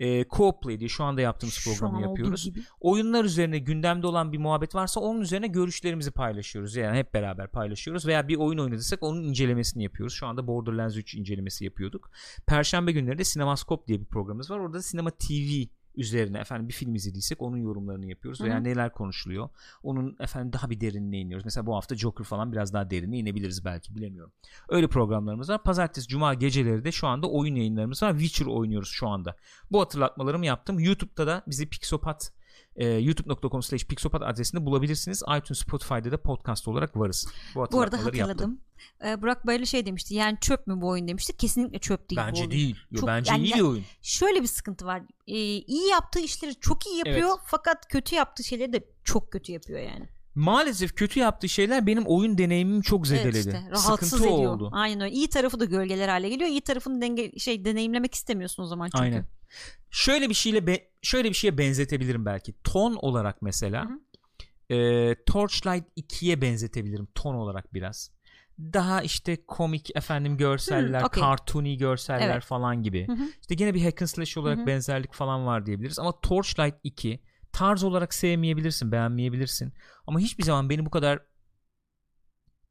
e, Co-op Play diye şu anda yaptığımız Şu programı yapıyoruz gibi. oyunlar üzerine gündemde olan bir muhabbet varsa onun üzerine görüşlerimizi paylaşıyoruz. Yani hep beraber paylaşıyoruz veya bir oyun oynadıysak onun incelemesini yapıyoruz. Şu anda Borderlands 3 incelemesi yapıyorduk. Perşembe günleri de Sinemaskop diye bir programımız var. Orada da Sinema TV üzerine efendim bir film izlediysek onun yorumlarını yapıyoruz veya Hı hı. neler konuşuluyor. Onun efendim daha bir derinine iniyoruz. Mesela bu hafta Joker falan biraz daha derine inebiliriz belki bilemiyorum. Öyle programlarımız var. Pazartesi, cuma geceleri de şu anda oyun yayınlarımız var. Witcher oynuyoruz şu anda. Bu hatırlatmalarımı yaptım. YouTube'da da bizi Pixopat e, youtube.com slash pixopat adresinde bulabilirsiniz. iTunes, Spotify'da da podcast olarak varız. Bu Bu arada hatırladım. Ee, Burak Bayırlı şey demişti. Yani çöp mü bu oyun demişti. Kesinlikle çöp değil bu Bence oyun. değil. Yo, Çok- bence yani iyi bir oyun. Şöyle bir sıkıntı var. Ee, iyi yaptığı işleri çok iyi yapıyor. Evet. Fakat kötü yaptığı şeyleri de çok kötü yapıyor yani. Maalesef kötü yaptığı şeyler benim oyun deneyimimi çok zedeledi. Evet işte, rahatsız Sıkıntı ediyor. oldu. Aynen öyle. İyi tarafı da gölgeler hale geliyor. İyi tarafını denge şey deneyimlemek istemiyorsun o zaman çünkü. Aynen. Şöyle bir şeyle be- şöyle bir şeye benzetebilirim belki. Ton olarak mesela e, Torchlight 2'ye benzetebilirim ton olarak biraz. Daha işte komik efendim görseller, Hmm, okey. cartoony görseller Evet. falan gibi. Hı hı. İşte gene bir hack and slash olarak Hı hı. benzerlik falan var diyebiliriz. Ama Torchlight 2 tarz olarak sevmeyebilirsin, beğenmeyebilirsin. Ama hiçbir zaman beni bu kadar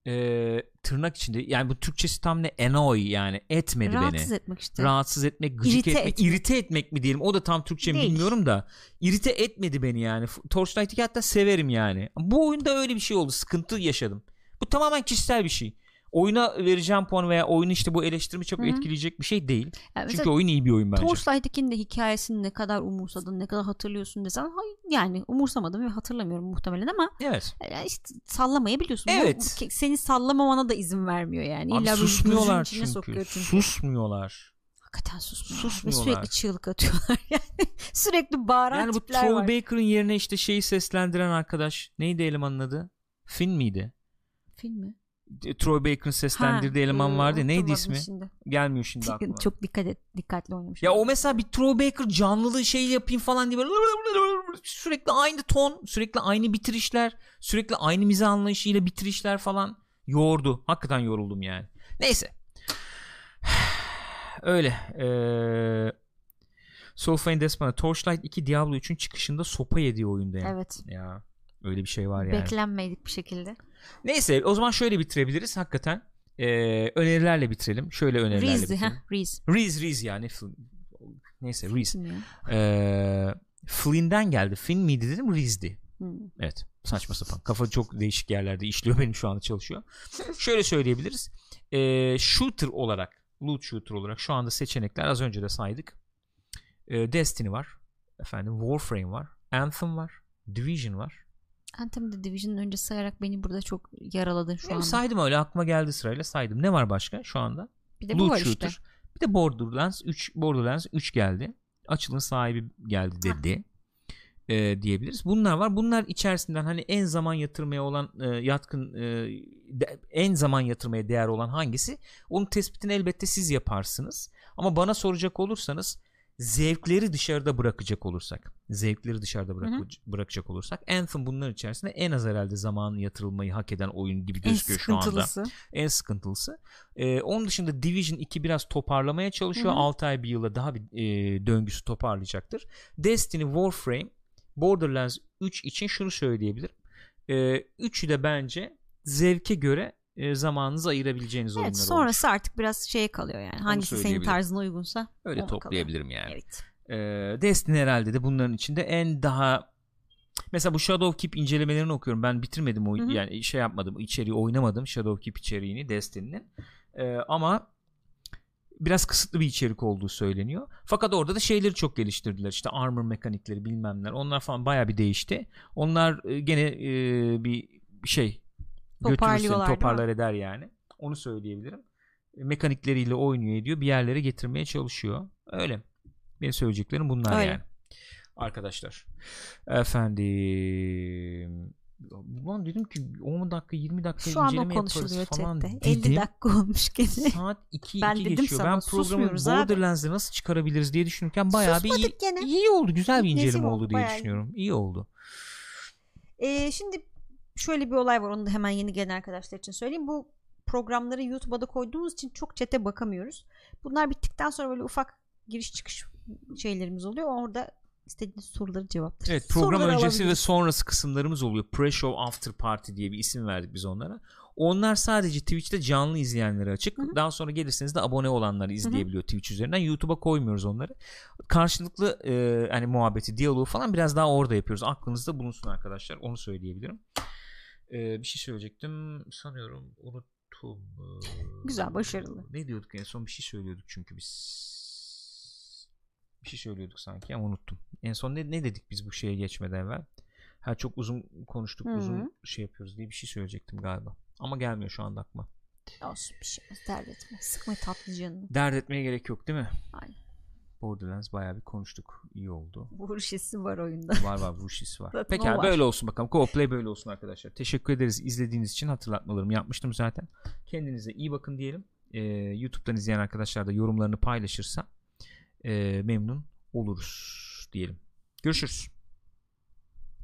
e, tırnak içinde yani bu Türkçesi tam ne annoy yani etmedi Rahatsız beni. etmek işte. Rahatsız etmek, gıcık İrite etmek, etmek. irite etmek mi diyelim? O da tam Türkçe mi bilmiyorum da. irite etmedi beni yani. F- Torchlight 2 hatta severim yani. Bu oyunda öyle bir şey oldu. Sıkıntı yaşadım. Bu tamamen kişisel bir şey. Oyuna vereceğim puan veya oyunu işte bu eleştirimi çok Hı hı. etkileyecek bir şey değil. Yani Çünkü oyun iyi bir oyun bence. Torchlight 2'nin de hikayesini ne kadar umursadın, ne kadar hatırlıyorsun desen yani umursamadım ve hatırlamıyorum muhtemelen ama Evet. e, işte sallamayabiliyorsun. Bu Evet. ke- seni sallamamana da izin vermiyor yani. Abi İlla susmuyorlar çünkü. sokuyor çünkü. Susmuyorlar. Hakikaten susmuyorlar. Susmuyorlar. Ve sürekli çığlık atıyorlar [LAUGHS] yani. sürekli bağıran Yani bu Troy var. Baker'ın yerine işte şeyi seslendiren arkadaş neydi elemanın adı? Finn miydi? Film mi? E, Troy Baker'ın seslendirdiği Ha, eleman vardı. Neydi ismi? Şimdi. Gelmiyor şimdi [LAUGHS] aklıma. Çok dikkat et, dikkatli oynamış. Ya o mesela bir Troy Baker canlılığı şey yapayım falan diye böyle sürekli aynı ton, sürekli aynı bitirişler, sürekli aynı mizah anlayışıyla bitirişler falan yordu. Hakikaten yoruldum yani. Neyse. [SIGHS] Öyle. Ee, Soulfane Despana Torchlight 2 Diablo 3'ün çıkışında sopa yediği oyunda yani. Evet. Ya öyle bir şey var yani. Beklenmedik bir şekilde. Neyse o zaman şöyle bitirebiliriz hakikaten. Ee, önerilerle bitirelim. Şöyle önerilerle Reese'di bitirelim. Reese. Reese Reese yani. Neyse ya? Ee, Flynn'den geldi. Flynn miydi dedim Reese'di. Hmm. Evet saçma sapan. Kafa çok değişik yerlerde işliyor [LAUGHS] benim şu anda çalışıyor. Şöyle söyleyebiliriz. Ee, shooter olarak loot shooter olarak şu anda seçenekler az önce de saydık. Ee, Destiny var. Efendim Warframe var. Anthem var. Division var. Anthem The Division'ın önce sayarak beni burada çok yaraladın şu anda. saydım öyle aklıma geldi sırayla saydım. Ne var başka şu anda? Bir de bu Loot var shooter. işte. Bir de Borderlands 3 Borderlands 3 geldi. Açılın sahibi geldi dedi. e, diyebiliriz. Bunlar var. Bunlar içerisinden hani en zaman yatırmaya olan e, yatkın e, de- en zaman yatırmaya değer olan hangisi? Onun tespitini elbette siz yaparsınız. Ama bana soracak olursanız zevkleri dışarıda bırakacak olursak zevkleri dışarıda bırak- Hı hı. bırakacak olursak Anthem bunların içerisinde en az herhalde zamanın yatırılmayı hak eden oyun gibi gözüküyor şu anda en sıkıntılısı. Ee, onun dışında Division 2 biraz toparlamaya çalışıyor. Hı hı. 6 ay bir yılda daha bir e, döngüsü toparlayacaktır. Destiny, Warframe, Borderlands 3 için şunu söyleyebilirim. Ee, üçü de bence zevke göre e, zamanınızı ayırabileceğiniz oyunlar Evet olmuş. sonrası artık biraz şeye kalıyor yani. Hangisi senin tarzına uygunsa. Öyle ona kalıyor. toplayabilirim yani. Evet. Ee, Destiny herhalde de bunların içinde en daha mesela bu Shadowkeep incelemelerini okuyorum. Ben bitirmedim o Hı hı. yani şey yapmadım, içeriği oynamadım Shadowkeep içeriğini Destiny'nin. Ee, ama biraz kısıtlı bir içerik olduğu söyleniyor. Fakat orada da şeyleri çok geliştirdiler. İşte armor mekanikleri bilmemler. Onlar falan baya bir değişti. Onlar e, gene e, bir şey götürür seni toparlar eder yani. Onu söyleyebilirim. Mekanikleriyle oynuyor ediyor. Bir yerlere getirmeye çalışıyor. Öyle. Benim söyleyeceklerim bunlar Öyle. yani. Arkadaşlar. Efendim Ulan dedim ki 10 dakika 20 dakika Şu inceleme yaparız falan dedim. 50 dakika olmuş gene. Saat 2 ben 2 geçiyor. Ben programı Borderlands'ı nasıl çıkarabiliriz diye düşünürken bayağı bir iyi, gene. iyi oldu. Güzel bir inceleme Nesim oldu diye düşünüyorum. İyi, iyi oldu. Ee, şimdi şöyle bir olay var. Onu da hemen yeni gelen arkadaşlar için söyleyeyim. Bu programları YouTube'a da koyduğumuz için çok çete bakamıyoruz. Bunlar bittikten sonra böyle ufak giriş çıkış şeylerimiz oluyor. Orada istediğiniz soruları cevaplarız. Evet program Soruları öncesi ve sonrası kısımlarımız oluyor. Pre-show after party diye bir isim verdik biz onlara. Onlar sadece Twitch'te canlı izleyenlere açık. Hı-hı. Daha sonra gelirseniz de abone olanları izleyebiliyor Hı-hı. Twitch üzerinden. YouTube'a koymuyoruz onları. Karşılıklı e, hani muhabbeti, diyaloğu falan biraz daha orada yapıyoruz. Aklınızda bulunsun arkadaşlar. Onu söyleyebilirim. E, bir şey söyleyecektim. Sanıyorum unuttum. Güzel, başarılı. Ne diyorduk en son bir şey söylüyorduk çünkü biz bir şey söylüyorduk sanki ama unuttum. En son ne, ne dedik biz bu şeye geçmeden evvel? Ha çok uzun konuştuk, Hı-hı. uzun şey yapıyoruz diye bir şey söyleyecektim galiba. Ama gelmiyor şu anda aklıma. Olsun bir şey dert etme. Sıkma tatlı canını. Dert etmeye gerek yok değil mi? Aynen. Borderlands bayağı bir konuştuk. İyi oldu. [LAUGHS] Vuruşisi var oyunda. Var var vuruşisi var. Peki var. böyle olsun bakalım. Co-play böyle olsun arkadaşlar. Teşekkür ederiz izlediğiniz için hatırlatmalarımı yapmıştım zaten. Kendinize iyi bakın diyelim. Ee, YouTube'dan izleyen arkadaşlar da yorumlarını paylaşırsa e, memnun oluruz diyelim. Görüşürüz.